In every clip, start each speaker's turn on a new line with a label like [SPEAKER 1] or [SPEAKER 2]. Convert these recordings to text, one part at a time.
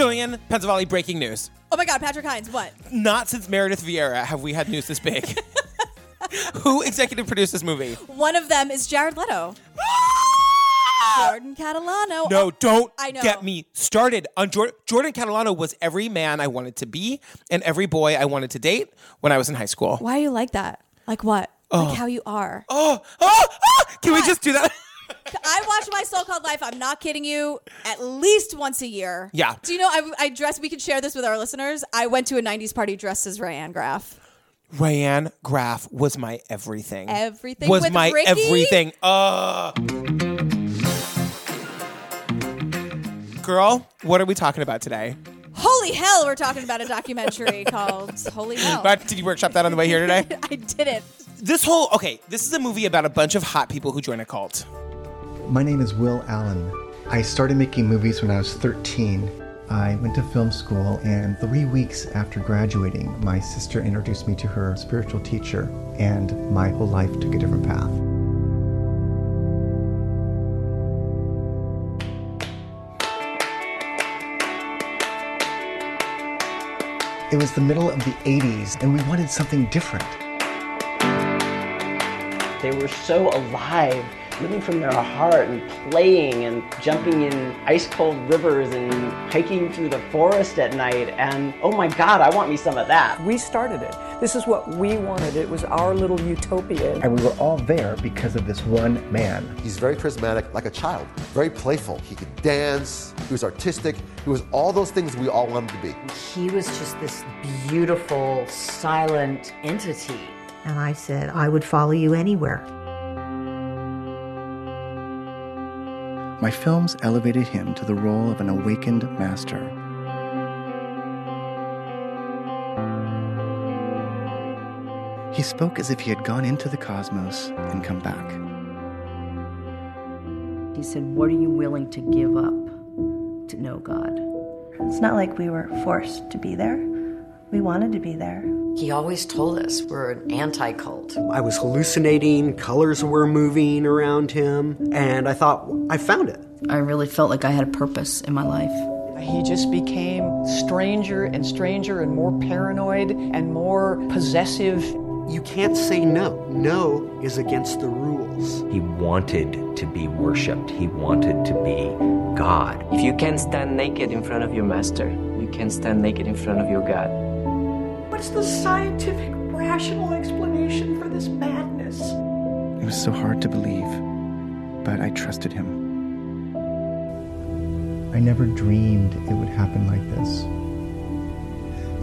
[SPEAKER 1] Jillian, Pennsylvania breaking news.
[SPEAKER 2] Oh my God, Patrick Hines, what?
[SPEAKER 1] Not since Meredith Vieira have we had news this big. Who executive produced this movie?
[SPEAKER 2] One of them is Jared Leto. Ah! Jordan Catalano.
[SPEAKER 1] No, oh, don't
[SPEAKER 2] I know.
[SPEAKER 1] get me started on Jordan. Jordan Catalano was every man I wanted to be and every boy I wanted to date when I was in high school.
[SPEAKER 2] Why are you like that? Like what? Like oh. how you are.
[SPEAKER 1] Oh, oh, oh, can we just do that?
[SPEAKER 2] I watch My So Called Life. I'm not kidding you. At least once a year.
[SPEAKER 1] Yeah.
[SPEAKER 2] Do you know I, I dress? We can share this with our listeners. I went to a '90s party dressed as Rayanne Graff.
[SPEAKER 1] Rayanne Graff was my everything.
[SPEAKER 2] Everything
[SPEAKER 1] was
[SPEAKER 2] with
[SPEAKER 1] my
[SPEAKER 2] Ricky?
[SPEAKER 1] everything. Uh. Girl, what are we talking about today?
[SPEAKER 2] Holy hell! We're talking about a documentary called Holy Hell.
[SPEAKER 1] But did you workshop that on the way here today?
[SPEAKER 2] I didn't.
[SPEAKER 1] this whole okay, this is a movie about a bunch of hot people who join a cult.
[SPEAKER 3] My name is Will Allen. I started making movies when I was 13. I went to film school, and three weeks after graduating, my sister introduced me to her spiritual teacher, and my whole life took a different path. It was the middle of the 80s, and we wanted something different.
[SPEAKER 4] They were so alive, living from their heart and playing and jumping in ice cold rivers and hiking through the forest at night. And oh my God, I want me some of that.
[SPEAKER 5] We started it. This is what we wanted. It was our little utopia.
[SPEAKER 3] And we were all there because of this one man.
[SPEAKER 6] He's very charismatic, like a child, very playful. He could dance, he was artistic, he was all those things we all wanted to be.
[SPEAKER 7] He was just this beautiful, silent entity.
[SPEAKER 8] And I said, I would follow you anywhere.
[SPEAKER 3] My films elevated him to the role of an awakened master. He spoke as if he had gone into the cosmos and come back.
[SPEAKER 7] He said, What are you willing to give up to know God?
[SPEAKER 9] It's not like we were forced to be there. We wanted to be there.
[SPEAKER 7] He always told us we're an anti cult.
[SPEAKER 10] I was hallucinating, colors were moving around him, and I thought, I found it.
[SPEAKER 7] I really felt like I had a purpose in my life.
[SPEAKER 5] He just became stranger and stranger and more paranoid and more possessive.
[SPEAKER 10] You can't say no. No is against the rules.
[SPEAKER 11] He wanted to be worshipped, he wanted to be God.
[SPEAKER 12] If you can stand naked in front of your master, you can stand naked in front of your God.
[SPEAKER 5] What's the scientific, rational explanation for this madness?
[SPEAKER 3] It was so hard to believe, but I trusted him. I never dreamed it would happen like this.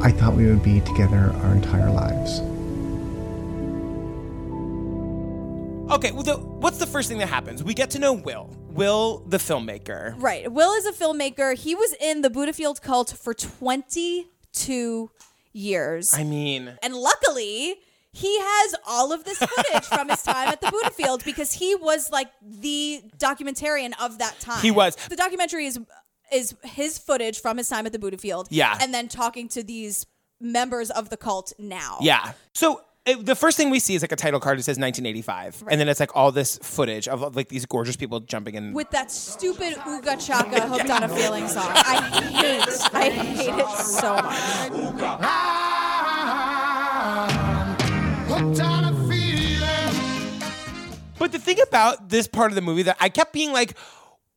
[SPEAKER 3] I thought we would be together our entire lives.
[SPEAKER 1] Okay, well, the, what's the first thing that happens? We get to know Will. Will, the filmmaker.
[SPEAKER 2] Right. Will is a filmmaker. He was in the Buddhafield cult for 22 years.
[SPEAKER 1] I mean,
[SPEAKER 2] and luckily, he has all of this footage from his time at the Buddhafield because he was like the documentarian of that time.
[SPEAKER 1] He was.
[SPEAKER 2] The documentary is is his footage from his time at the Buddhafield.
[SPEAKER 1] Yeah.
[SPEAKER 2] And then talking to these members of the cult now.
[SPEAKER 1] yeah. So it, the first thing we see is like a title card that says 1985, and then it's like all this footage of like these gorgeous people jumping in.
[SPEAKER 2] With that stupid Ooga Chaka hooked on a feeling song. I hate, I hate it so much.
[SPEAKER 1] But the thing about this part of the movie that I kept being like,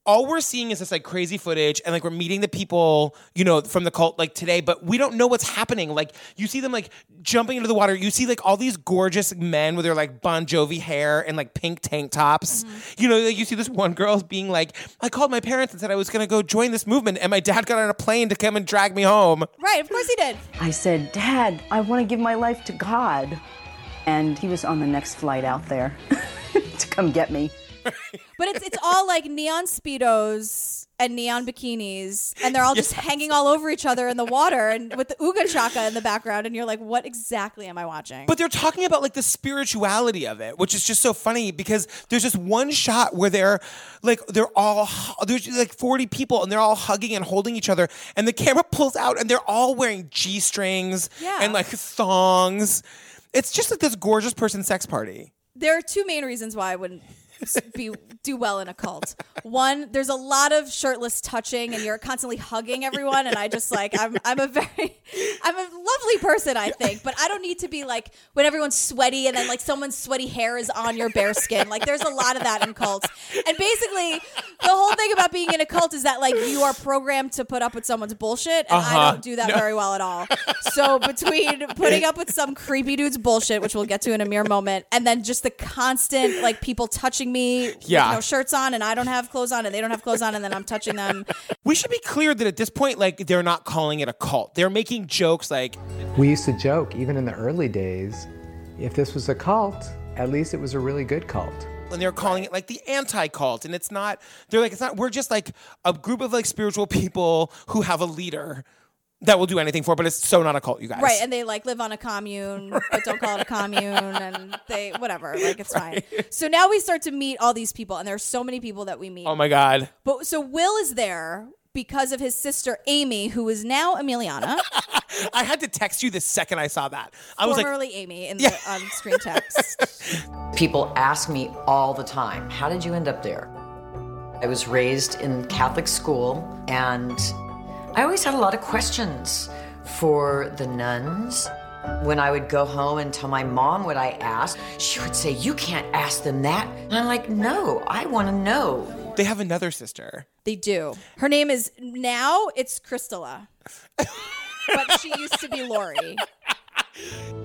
[SPEAKER 1] all we're seeing is this like crazy footage and like we're meeting the people, you know, from the cult like today, but we don't know what's happening. Like you see them like jumping into the water. You see like all these gorgeous men with their like Bon Jovi hair and like pink tank tops. Mm-hmm. You know, like you see this one girl being like, I called my parents and said I was gonna go join this movement and my dad got on a plane to come and drag me home.
[SPEAKER 2] Right, of course he did.
[SPEAKER 13] I said, Dad, I want to give my life to God. And he was on the next flight out there to come get me.
[SPEAKER 2] But it's it's all like neon speedos and neon bikinis, and they're all just hanging all over each other in the water, and with the Ooga Chaka in the background, and you're like, what exactly am I watching?
[SPEAKER 1] But they're talking about like the spirituality of it, which is just so funny because there's just one shot where they're like they're all there's like 40 people and they're all hugging and holding each other and the camera pulls out and they're all wearing G-strings
[SPEAKER 2] Yeah.
[SPEAKER 1] and like thongs. It's just like this gorgeous person sex party.
[SPEAKER 2] there are two main reasons why I wouldn't be do well in a cult. One, there's a lot of shirtless touching, and you're constantly hugging everyone. And I just like I'm I'm a very I'm a lovely person, I think, but I don't need to be like when everyone's sweaty and then like someone's sweaty hair is on your bare skin. Like there's a lot of that in cults. And basically, the whole thing about being in a cult is that like you are programmed to put up with someone's bullshit, and I
[SPEAKER 1] Uh-huh.
[SPEAKER 2] don't do that
[SPEAKER 1] No.
[SPEAKER 2] very well at all. So between putting up with some creepy dude's bullshit, which we'll get to in a mere moment, and then just the constant like people touching me
[SPEAKER 1] Yeah.
[SPEAKER 2] with no shirts on, and I don't have clothes on, and they don't have clothes on, and then I'm touching them.
[SPEAKER 1] We should be clear that at this point, like they're not calling it a cult. They're making jokes like,
[SPEAKER 14] We used to joke, even in the early days, if this was a cult, at least it was a really good cult.
[SPEAKER 1] and they're calling it like the anti-cult, and it's not. They're like, it's not. We're just like a group of like spiritual people who have a leader that will do anything for, but it's so not a cult, you guys.
[SPEAKER 2] Right, and they like live on a commune, but don't call it a commune, and they whatever, like it's fine. So now we start to meet all these people, and there's so many people that we meet.
[SPEAKER 1] oh my god.
[SPEAKER 2] But so Will is there because of his sister Amy, who is now Emiliana,
[SPEAKER 1] I had to text you the second I saw that. I was like,
[SPEAKER 2] formerly Amy in the on screen text.
[SPEAKER 7] People ask me all the time, How did you end up there? I was raised in Catholic school, and I always had a lot of questions for the nuns. When I would go home and tell my mom what I asked, she would say, You can't ask them that. And I'm like, No, I want to know.
[SPEAKER 1] they have another sister.
[SPEAKER 2] They do. Her name is now it's Crystalla, but she used to be Lori.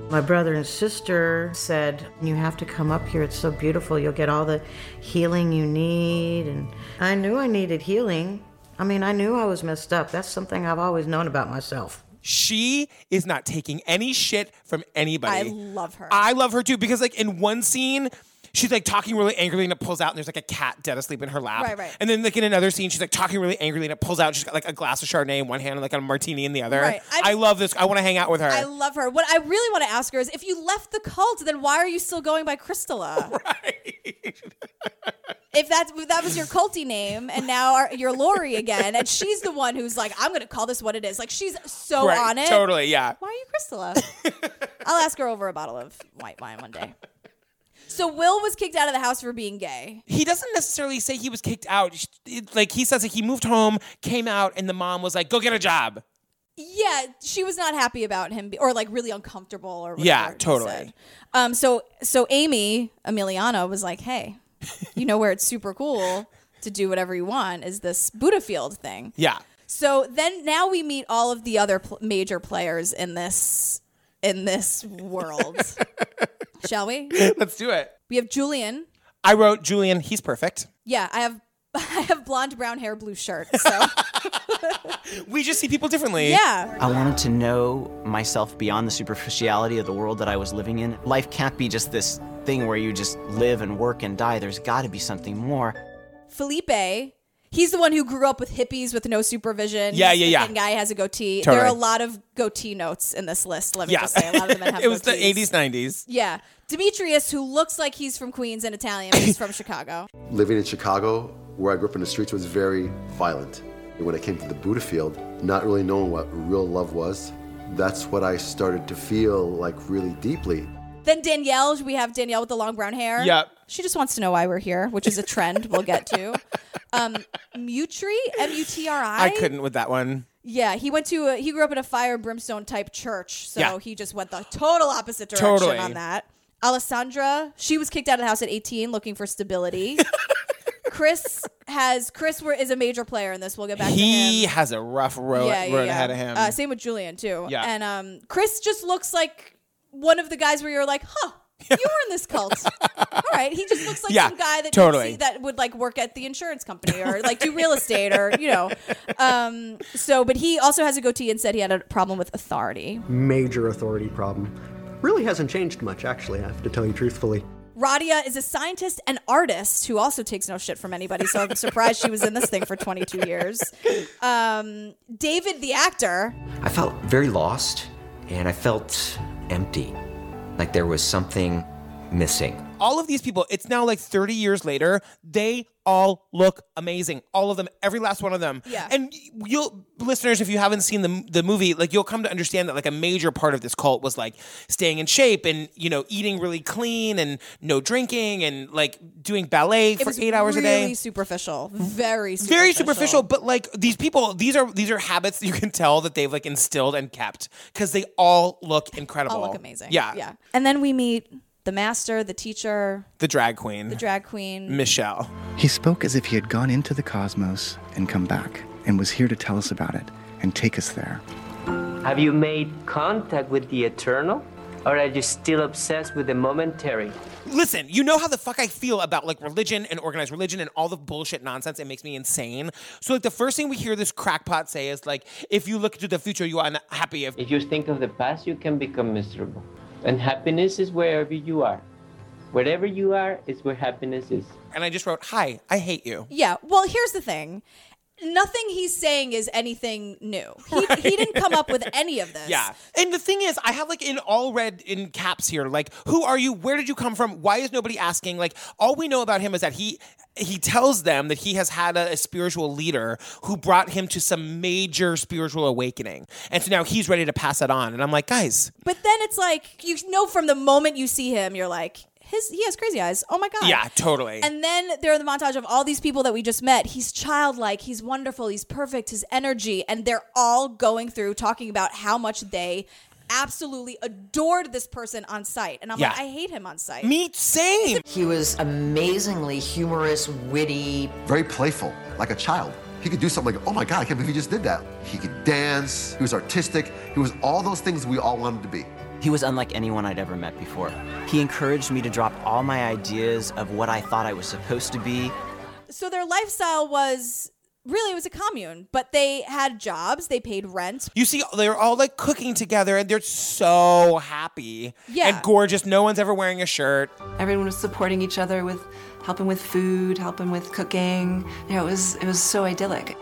[SPEAKER 8] My brother and sister said, You have to come up here. It's so beautiful. You'll get all the healing you need. And I knew I needed healing. I mean, I knew I was messed up. That's something I've always known about myself.
[SPEAKER 1] She is not taking any shit from anybody.
[SPEAKER 2] I love her.
[SPEAKER 1] I love her too because like in one scene, she's like talking really angrily and it pulls out and there's like a cat dead asleep in her lap.
[SPEAKER 2] Right, right.
[SPEAKER 1] And then like in another scene, she's like talking really angrily and it pulls out. She's got like a glass of Chardonnay in one hand and like a martini in the other.
[SPEAKER 2] Right.
[SPEAKER 1] I love this. I want to hang out with her.
[SPEAKER 2] I love her. What I really want to ask her is, if you left the cult, then why are you still going by Crystalla? Right. if that's if that was your culty name, and now are, you're Lori again, and she's the one who's like, I'm to call this what it is. Like she's so
[SPEAKER 1] Right,
[SPEAKER 2] on it.
[SPEAKER 1] Totally. Yeah.
[SPEAKER 2] Why are you Crystalla? I'll ask her over a bottle of white wine one day. So Will was kicked out of the house for being gay.
[SPEAKER 1] He doesn't necessarily say he was kicked out. Like he says, that he moved home, came out, and the mom was like, "Go get a job."
[SPEAKER 2] Yeah, she was not happy about him, be- or like really uncomfortable, or whatever
[SPEAKER 1] Yeah, totally.
[SPEAKER 2] Um, so so Amy Emiliana was like, "Hey, you know where it's super cool to do whatever you want is this Buddha Field thing."
[SPEAKER 1] Yeah.
[SPEAKER 2] So then now we meet all of the other pl- major players in this in this world. Shall we?
[SPEAKER 1] Let's do it.
[SPEAKER 2] We have Julian.
[SPEAKER 1] I wrote Julian. He's perfect.
[SPEAKER 2] Yeah, I have I have blonde brown hair, blue shirt. So
[SPEAKER 1] We just see people differently.
[SPEAKER 2] yeah.
[SPEAKER 12] I wanted to know myself beyond the superficiality of the world that I was living in. Life can't be just this thing where you just live and work and die. There's got to be something more.
[SPEAKER 2] Felipe, he's the one who grew up with hippies with no supervision.
[SPEAKER 1] Yeah, yeah, yeah.
[SPEAKER 2] thin guy has a goatee.
[SPEAKER 1] Totally.
[SPEAKER 2] There are a lot of goatee notes in this list. Let me
[SPEAKER 1] Yeah.
[SPEAKER 2] just say, a lot of them have
[SPEAKER 1] it was the 80s, 90s.
[SPEAKER 2] Yeah, Demetrius, who looks like he's from Queens and Italian, but he's from Chicago.
[SPEAKER 6] Living in Chicago, where I grew up in the streets, was very violent. And when I came to the Buddha field, not really knowing what real love was, that's what I started to feel like really deeply.
[SPEAKER 2] Then Danielle, we have Danielle with the long brown hair.
[SPEAKER 1] Yep.
[SPEAKER 2] She just wants to know why we're here, which is a trend we'll get to. Um, Mutri, M U T R I.
[SPEAKER 1] I couldn't with that one.
[SPEAKER 2] Yeah, he went to a, he grew up in a fire and brimstone type church, so
[SPEAKER 1] Yeah.
[SPEAKER 2] he just went the total opposite direction
[SPEAKER 1] Totally.
[SPEAKER 2] on that. Alessandra, she was kicked out of the house at 18 looking for stability. Chris has Chris is a major player in this. We'll get back to him.
[SPEAKER 1] He has a rough road,
[SPEAKER 2] yeah, yeah,
[SPEAKER 1] road
[SPEAKER 2] yeah.
[SPEAKER 1] ahead of him.
[SPEAKER 2] Uh, same with Julian too.
[SPEAKER 1] Yeah.
[SPEAKER 2] And um, Chris just looks like one of the guys where you're like, huh. You were in this cult. All right. He just looks like
[SPEAKER 1] Yeah,
[SPEAKER 2] some guy that
[SPEAKER 1] totally.
[SPEAKER 2] you'd see that would like work at the insurance company or like do real estate or, you know. Um, so, but he also has a goatee and said he had a problem with authority.
[SPEAKER 10] Major authority problem. Really hasn't changed much, actually, I have to tell you truthfully.
[SPEAKER 2] Radia is a scientist and artist who also takes no shit from anybody. So I'm surprised she was in this thing for 22 years. Um, David, the actor,
[SPEAKER 11] I felt very lost and I felt empty, like there was something missing.
[SPEAKER 1] All of these people, it's now like 30 years later, they all look amazing. All of them, every last one of them.
[SPEAKER 2] Yeah.
[SPEAKER 1] And you'll listeners, if you haven't seen the the movie, like you'll come to understand that like a major part of this cult was like staying in shape and you know eating really clean and no drinking and like doing ballet
[SPEAKER 2] It
[SPEAKER 1] for eight hours
[SPEAKER 2] really
[SPEAKER 1] a day.
[SPEAKER 2] superficial, very superficial.
[SPEAKER 1] Very superficial, but like these people, these are these are habits that you can tell that they've like instilled and kept because they all look incredible.
[SPEAKER 2] All look amazing.
[SPEAKER 1] Yeah,
[SPEAKER 2] yeah. And then we meet the master, the teacher,
[SPEAKER 1] The drag queen,
[SPEAKER 2] the drag queen.
[SPEAKER 1] Michelle.
[SPEAKER 3] He spoke as if he had gone into the cosmos and come back, and was here to tell us about it and take us there.
[SPEAKER 15] Have you made contact with the eternal? Or are you still obsessed with the momentary?
[SPEAKER 1] Listen, you know how the fuck I feel about like religion and organized religion and all the bullshit nonsense. It makes me insane. So like the first thing we hear this crackpot say is like, if you look to the future, you are unhappy. If
[SPEAKER 15] If you think of the past, you can become miserable. And happiness is wherever you are. Wherever you are is where happiness is.
[SPEAKER 1] and I just wrote, "Hi, I hate you."
[SPEAKER 2] Yeah. Well, here's the thing. Nothing he's saying is anything new. He, he didn't come up with any of this.
[SPEAKER 1] Yeah. And the thing is, I have like in all red in caps here, like, who are you? Where did you come from? Why is nobody asking? Like, all we know about him is that he he tells them that he has had a, a spiritual leader who brought him to some major spiritual awakening. And so now he's ready to pass it on. And I'm like, guys,
[SPEAKER 2] But then it's like you know from the moment you see him, you're like, his he has crazy eyes. Oh my god.
[SPEAKER 1] yeah, totally.
[SPEAKER 2] And then there are the montage of all these people that we just met. He's childlike, he's wonderful, he's perfect, his energy, and they're all going through talking about how much they absolutely adored this person on sight. And I'm like, I hate him on sight.
[SPEAKER 1] Me same.
[SPEAKER 7] He was amazingly humorous, witty.
[SPEAKER 6] Very playful, like a child. He could do something like, oh my God, I can't believe he just did that. He could dance, he was artistic, he was all those things we all wanted to be.
[SPEAKER 12] He was unlike anyone I'd ever met before. He encouraged me to drop all my ideas of what I thought I was supposed to be.
[SPEAKER 2] So their lifestyle was really it was a commune, but they had jobs, they paid rent.
[SPEAKER 1] You see, they're all like cooking together and they're so happy
[SPEAKER 2] Yeah.
[SPEAKER 1] and gorgeous. No one's ever wearing a shirt.
[SPEAKER 16] Everyone was supporting each other with helping with food, helping with cooking. You know, it was it was so idyllic.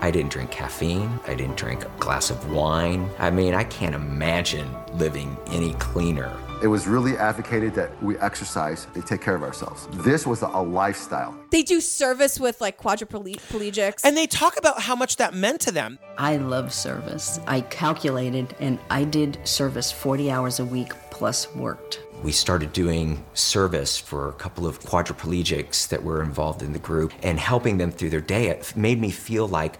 [SPEAKER 11] I didn't drink caffeine. I didn't drink a glass of wine. I mean, I can't imagine living any cleaner.
[SPEAKER 6] It was really advocated that we exercise and take care of ourselves. This was a, a lifestyle.
[SPEAKER 2] They do service with like quadriplegics.
[SPEAKER 1] And they talk about how much that meant to them.
[SPEAKER 17] I love service. I calculated and I did service 40 hours a week plus worked.
[SPEAKER 11] We started doing service for a couple of quadriplegics that were involved in the group and helping them through their day. It made me feel like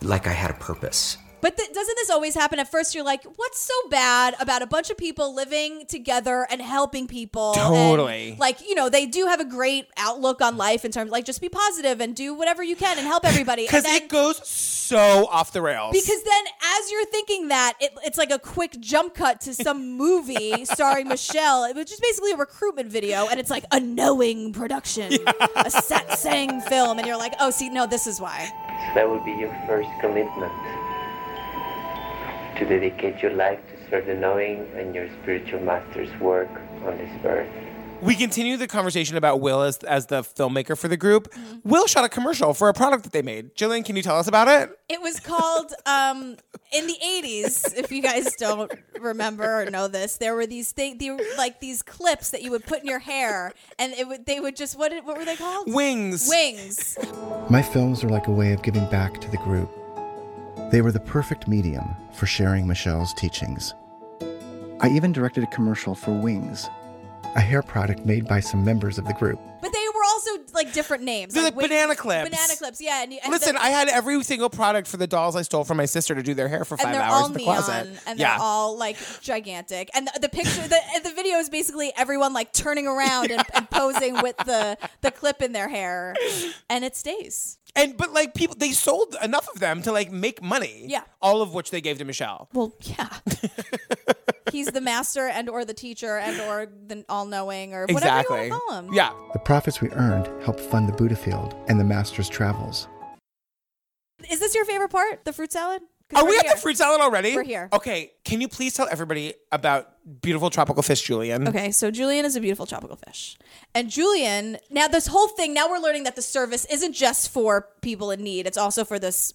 [SPEAKER 11] like I had a purpose.
[SPEAKER 2] But th- doesn't this always happen? At first, you're like, "What's so bad about a bunch of people living together and helping people?" And,
[SPEAKER 1] Totally.
[SPEAKER 2] like you know, they do have a great outlook on life in terms of like just be positive and do whatever you can and help everybody.
[SPEAKER 1] Because it goes so off the rails.
[SPEAKER 2] Because then, as you're thinking that, it, it's like a quick jump cut to some movie starring Michelle, which is basically a recruitment video, and it's like a knowing production, a satsang film, and you're like, oh, see, no, this is why.
[SPEAKER 15] So that would be your first commitment to dedicate your life to serve the knowing and your spiritual master's work on this earth.
[SPEAKER 1] we continue the conversation about Will as, as the filmmaker for the group.
[SPEAKER 2] Mm-hmm.
[SPEAKER 1] Will shot a commercial for a product that they made. Jillian, can you tell us about it?
[SPEAKER 2] It was called um, in the '80s. If you guys don't remember or know this, there were these things, they were like these clips that you would put in your hair, and it would they would just what what were they called?
[SPEAKER 1] Wings.
[SPEAKER 2] Wings.
[SPEAKER 3] My films are like a way of giving back to the group. They were the perfect medium for sharing Michelle's teachings. I even directed a commercial for Wings, a hair product made by some members of the group.
[SPEAKER 2] But they were also like different names.
[SPEAKER 1] They're like
[SPEAKER 2] wings-
[SPEAKER 1] banana clips.
[SPEAKER 2] Banana clips, yeah. And, and
[SPEAKER 1] Listen,
[SPEAKER 2] the-
[SPEAKER 1] I had every single product for the dolls I stole from my sister to do their hair for
[SPEAKER 2] and
[SPEAKER 1] five
[SPEAKER 2] they're
[SPEAKER 1] hours
[SPEAKER 2] all
[SPEAKER 1] in the
[SPEAKER 2] neon,
[SPEAKER 1] closet.
[SPEAKER 2] and
[SPEAKER 1] yeah.
[SPEAKER 2] they're all like gigantic. And the, the picture, the, the video is basically everyone like turning around and, and posing with the the clip in their hair, and it stays.
[SPEAKER 1] And but like people, they sold enough of them to like make money.
[SPEAKER 2] Yeah.
[SPEAKER 1] All of which they gave to Michelle.
[SPEAKER 2] Well, yeah. He's the master and or the teacher and or the all-knowing or whatever
[SPEAKER 3] Exactly.
[SPEAKER 2] you want to call him.
[SPEAKER 1] Yeah.
[SPEAKER 3] The profits we earned helped fund the Buddha Field and the Master's travels.
[SPEAKER 2] Is this your favorite part? The fruit salad?
[SPEAKER 1] Are we at the fruit salad already?
[SPEAKER 2] We're here.
[SPEAKER 1] Okay, can you please tell everybody about beautiful tropical fish, Julian?
[SPEAKER 2] Okay, so Julian is a beautiful tropical fish. And Julian, now this whole thing, now we're learning that the service isn't just for people in need, it's also for this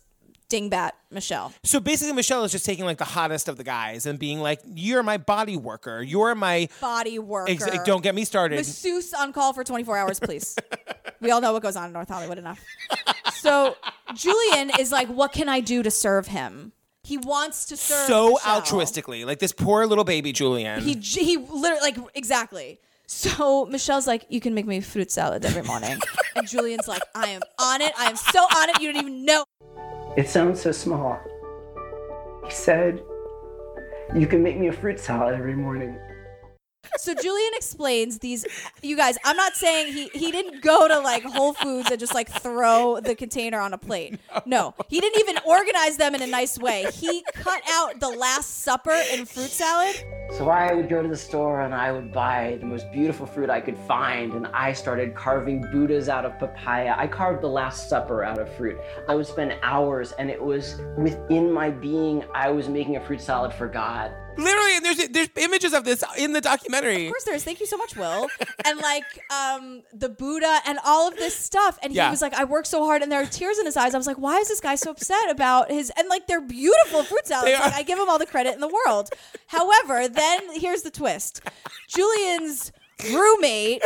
[SPEAKER 2] dingbat Michelle.
[SPEAKER 1] So basically, Michelle is just taking like the hottest of the guys and being like, "You're my body worker. You're my
[SPEAKER 2] Body worker.
[SPEAKER 1] Ex- don't get me started."
[SPEAKER 2] Masseuse on call for 24 hours, please. we all know what goes on in North Hollywood enough. So Julian is like, what can I do to serve him? He wants to serve.
[SPEAKER 1] so
[SPEAKER 2] Michelle.
[SPEAKER 1] altruistically, like this poor little baby Julian.
[SPEAKER 2] He he literally like exactly. So Michelle's like, you can make me fruit salad every morning, and Julian's like, I am on it. I am so on it. You don't even know.
[SPEAKER 4] It sounds so small. He said, You can make me a fruit salad every morning.
[SPEAKER 2] So Julian explains these. You guys, I'm not saying he he didn't go to like Whole Foods and just like throw the container on a plate. No, he didn't even organize them in a nice way. He cut out the Last Supper in fruit salad.
[SPEAKER 4] So I would go to the store and I would buy the most beautiful fruit I could find, and I started carving Buddhas out of papaya. I carved the Last Supper out of fruit. I would spend hours, and it was within my being, I was making a fruit salad for God.
[SPEAKER 1] Literally, and there's there's images of this in the documentary.
[SPEAKER 2] Of course, there is. Thank you so much, Will. And like um the Buddha and all of this stuff. And
[SPEAKER 1] Yeah.
[SPEAKER 2] he was like, I worked so hard, and there are tears in his eyes. I was like, why is this guy so upset about his? And like, they're beautiful fruit salads. Like. I give him all the credit in the world. However, then here's the twist: Julian's roommate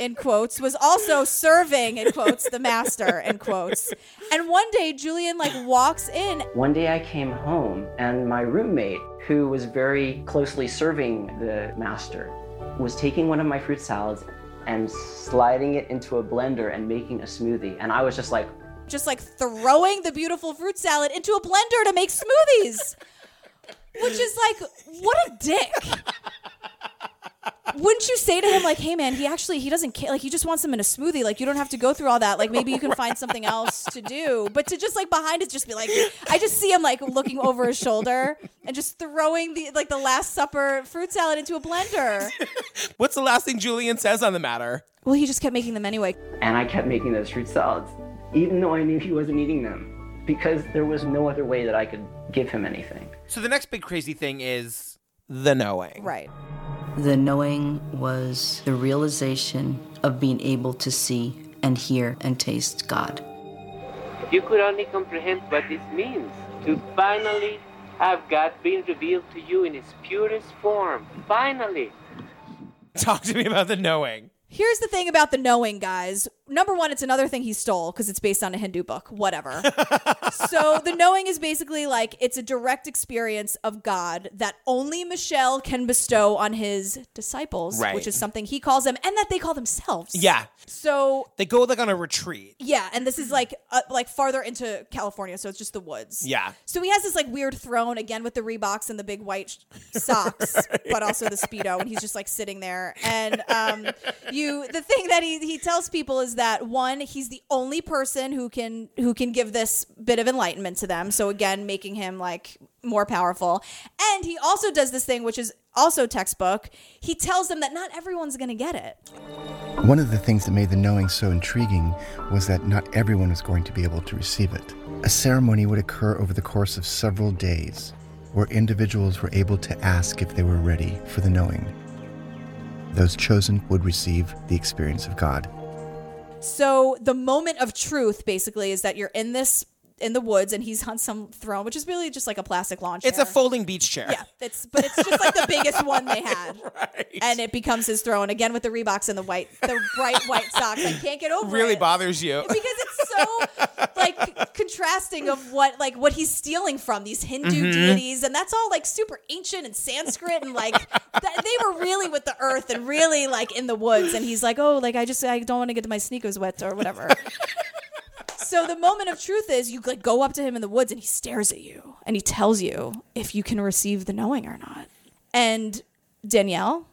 [SPEAKER 2] in quotes was also serving in quotes the master in quotes and one day julian like walks in
[SPEAKER 4] One day I came home, and my roommate, who was very closely serving the master, was taking one of my fruit salads and sliding it into a blender and making a smoothie. And I was just like,
[SPEAKER 2] just like throwing the beautiful fruit salad into a blender to make smoothies. Which is like, what a dick. Wouldn't you say to him like, "Hey man, he actually he doesn't care. Like he just wants them in a smoothie. Like you don't have to go through all that. Like maybe you can find something else to do." But to just like behind it, just be like, I just see him like looking over his shoulder and just throwing the like the Last Supper fruit salad into a blender.
[SPEAKER 1] What's the last thing Julian says on the matter?
[SPEAKER 2] Well, he just kept making them anyway.
[SPEAKER 4] and I kept making those fruit salads, even though I knew he wasn't eating them, because there was no other way that I could give him anything.
[SPEAKER 1] So the next big crazy thing is the knowing.
[SPEAKER 2] Right.
[SPEAKER 17] The knowing was the realization of being able to see and hear and taste God.
[SPEAKER 15] If you could only comprehend what this means, to finally have God being revealed to you in its purest form. Finally.
[SPEAKER 1] Talk to me about the knowing.
[SPEAKER 2] Here's the thing about the knowing, guys. Number one, it's another thing he stole because it's based on a Hindu book. Whatever. so the knowing is basically like it's a direct experience of God that only Michelle can bestow on his disciples,
[SPEAKER 1] Right.
[SPEAKER 2] which is something he calls them and that they call themselves.
[SPEAKER 1] Yeah.
[SPEAKER 2] So
[SPEAKER 1] They go like on a retreat.
[SPEAKER 2] yeah, and this is like uh, like farther into California, so it's just the woods.
[SPEAKER 1] Yeah.
[SPEAKER 2] So he has this like weird throne again with the Reeboks and the big white sh- socks, but also the speedo, and he's just like sitting there. And um, you, the thing that he he tells people is that one, he's the only person who can who can give this bit of enlightenment to them. So again, making him like more powerful. And he also does this thing, which is also textbook. He tells them that not everyone's gonna get it.
[SPEAKER 3] One of the things that made the knowing so intriguing was that not everyone was going to be able to receive it. A ceremony would occur over the course of several days where individuals were able to ask if they were ready for the knowing. Those chosen would receive the experience of God.
[SPEAKER 2] So the moment of truth basically is that you're in this in the woods and he's on some throne, which is really just like a plastic lawn chair.
[SPEAKER 1] It's a folding beach chair.
[SPEAKER 2] yeah, it's but it's just like the biggest one they had, and it becomes his throne again with the Reeboks and the white, the bright white socks. I can't get over
[SPEAKER 1] Really
[SPEAKER 2] it really
[SPEAKER 1] bothers you.
[SPEAKER 2] because it's so like contrasting of what like what he's stealing from these Hindu
[SPEAKER 1] Mhm.
[SPEAKER 2] deities, and that's all like super ancient and Sanskrit, and like th- they were really with the earth and really like in the woods, and he's like, oh, like I just I don't want to get my sneakers wet or whatever. So the moment of truth is you like go up to him in the woods and he stares at you and he tells you if you can receive the knowing or not. And Danielle,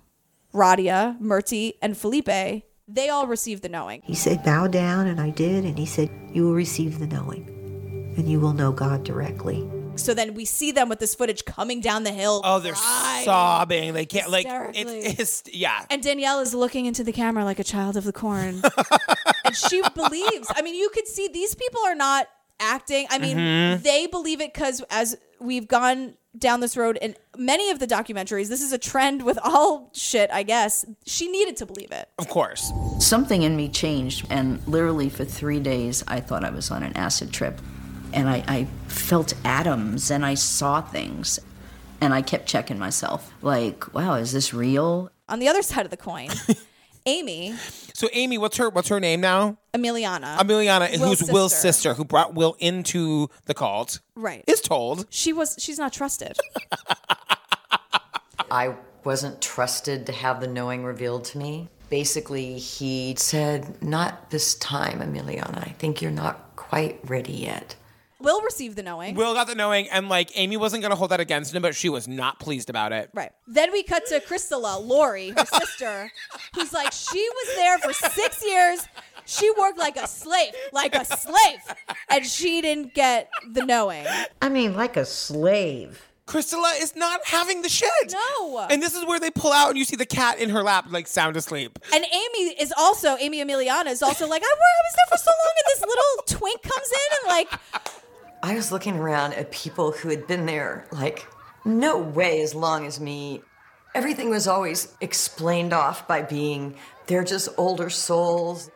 [SPEAKER 2] Radia, Murti, and Felipe, they all received the knowing.
[SPEAKER 18] He said, Bow down, and I did. And he said, You will receive the knowing, and you will know God directly.
[SPEAKER 2] So then we see them with this footage coming down the hill.
[SPEAKER 1] Oh, they're
[SPEAKER 2] crying.
[SPEAKER 1] sobbing. They can't like
[SPEAKER 2] Hysterically.
[SPEAKER 1] it's, it's yeah.
[SPEAKER 2] And Danielle is looking into the camera like a child of the corn. and she believes. I mean, you could see these people are not acting. I mean,
[SPEAKER 1] Mhm.
[SPEAKER 2] they believe it because as we've gone down this road in many of the documentaries, this is a trend with all shit, I guess. She needed to believe it.
[SPEAKER 1] Of course.
[SPEAKER 17] Something in me changed, and literally for three days, I thought I was on an acid trip. and I, I felt atoms and I saw things. And I kept checking myself like, wow, is this real?
[SPEAKER 2] On the other side of the coin, Amy,
[SPEAKER 1] So Amy, what's her what's her name now?
[SPEAKER 2] Emiliana.
[SPEAKER 1] Emiliana,
[SPEAKER 2] Will's
[SPEAKER 1] who's Will's
[SPEAKER 2] sister.
[SPEAKER 1] sister, who brought Will into the cult,
[SPEAKER 2] Right.
[SPEAKER 1] is told.
[SPEAKER 2] She was she's not trusted.
[SPEAKER 7] I wasn't trusted to have the knowing revealed to me. Basically, he said, Not this time, Emiliana. I think you're not quite ready yet.
[SPEAKER 2] Will received the knowing.
[SPEAKER 1] Will got the knowing, and like Amy wasn't gonna hold that against him, but she was not pleased about it.
[SPEAKER 2] Right. Then we cut to Crystalla, uh, Lori, her sister, who's like, she was there for six years. She worked like a slave, like a slave. And she didn't get the knowing.
[SPEAKER 8] I mean, like a slave.
[SPEAKER 1] Crystalla is not having the shit.
[SPEAKER 2] No.
[SPEAKER 1] And this is where they pull out and you see the cat in her lap, like sound asleep.
[SPEAKER 2] And Amy is also, Amy Emiliana is also like, I, I was there for so long, and this little twink comes in and like,
[SPEAKER 7] I was looking around at people who had been there, like, no way as long as me. Everything was always explained off by being they're just older souls.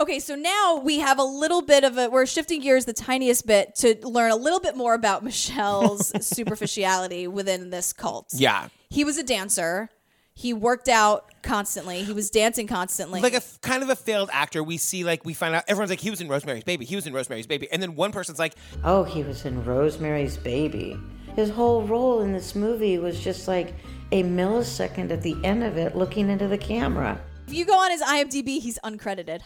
[SPEAKER 2] Okay, so now we have a little bit of a we're shifting gears the tiniest bit to learn a little bit more about Michelle's superficiality within this cult.
[SPEAKER 1] Yeah.
[SPEAKER 2] He was a dancer. He worked out constantly. He was dancing constantly.
[SPEAKER 1] Like a f- kind of a failed actor. We see like we find out everyone's like he was in Rosemary's Baby. He was in Rosemary's Baby, and then one person's like,
[SPEAKER 8] Oh, he was in Rosemary's Baby. His whole role in this movie was just like a millisecond at the end of it looking into the camera.
[SPEAKER 2] if you go on his IMDb, he's uncredited.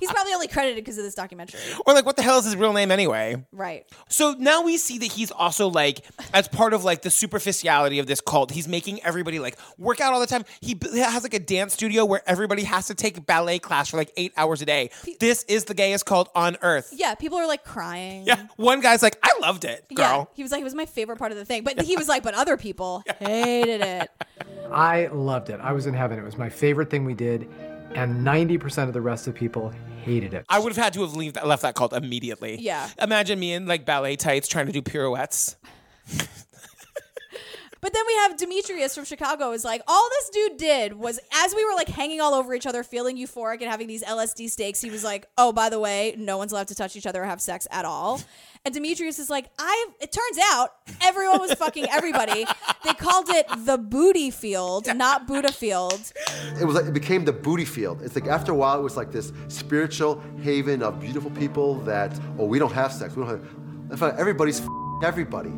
[SPEAKER 2] He's probably only credited because of this documentary.
[SPEAKER 1] or like what the hell is his real name anyway?
[SPEAKER 2] Right.
[SPEAKER 1] So now we see that he's also like, as part of like the superficiality of this cult, he's making everybody like work out all the time. He b- has like a dance studio where everybody has to take ballet class for like eight hours a day. This is the gayest cult on earth.
[SPEAKER 2] Yeah, people are like crying.
[SPEAKER 1] Yeah. One guy's like, I loved it,
[SPEAKER 2] Yeah,
[SPEAKER 1] girl.
[SPEAKER 2] he was like, it was my favorite part of the thing. But he was like, but other people hated it.
[SPEAKER 14] I loved it. I was in heaven. It was my favorite thing we did, and 90% of the rest of the people hated it.
[SPEAKER 1] I would have had to have leave that, left that cult immediately.
[SPEAKER 2] Yeah.
[SPEAKER 1] Imagine me in like ballet tights trying to do pirouettes.
[SPEAKER 2] But then we have Demetrius from Chicago is like, all this dude did was as we were like hanging all over each other, feeling euphoric and having these LSD stakes, he was like, oh, by the way, no one's allowed to touch each other or have sex at all. And Demetrius is like, I, it turns out everyone was fucking everybody. They called it the booty field, not Buddha field.
[SPEAKER 6] It was like it became the booty field. It's like after a while, it was like this spiritual haven of beautiful people that oh we don't have sex, we don't have. Everybody's everybody,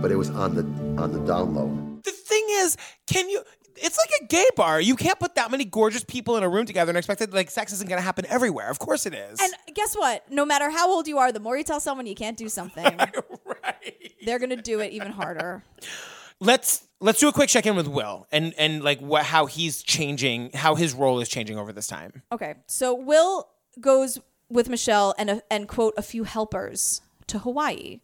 [SPEAKER 6] but it was on the on the down low.
[SPEAKER 1] The thing is, can you? It's like a gay bar. You can't put that many gorgeous people in a room together and expect that like sex isn't going to happen everywhere. Of course it is.
[SPEAKER 2] And guess what? No matter how old you are, the more you tell someone you can't do something, they're going to do it even harder.
[SPEAKER 1] let's let's do a quick check in with Will and and like what how he's changing, how his role is changing over this time.
[SPEAKER 2] Okay, so Will goes with Michelle and a, and quote a few helpers to Hawaii.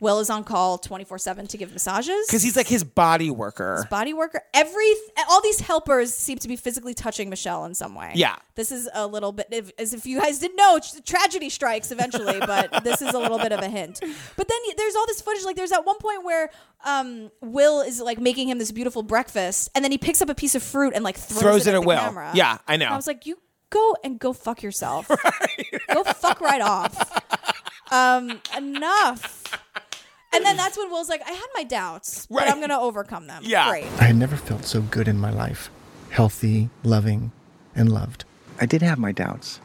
[SPEAKER 2] Will is on call twenty four seven to give massages.
[SPEAKER 1] Because he's like his body worker.
[SPEAKER 2] body worker. Every all these helpers seem to be physically touching Michelle in some way.
[SPEAKER 1] Yeah.
[SPEAKER 2] this is a little bit if, as if you guys didn't know, tragedy strikes eventually. but this is a little bit of a hint. But then there's all this footage. Like there's at one point where um, Will is like making him this beautiful breakfast, and then he picks up a piece of fruit and like throws,
[SPEAKER 1] Throws
[SPEAKER 2] it, at
[SPEAKER 1] at
[SPEAKER 2] the
[SPEAKER 1] Will.
[SPEAKER 2] camera.
[SPEAKER 1] Yeah, I know.
[SPEAKER 2] And I was like, you go and go fuck yourself. Go fuck right off. Um, enough. And then that's when Will's like, I had my doubts, but
[SPEAKER 3] Right.
[SPEAKER 2] I'm gonna overcome them.
[SPEAKER 3] Yeah.
[SPEAKER 2] Great.
[SPEAKER 3] I had never felt so good in my life healthy, loving, and loved. I did have my doubts,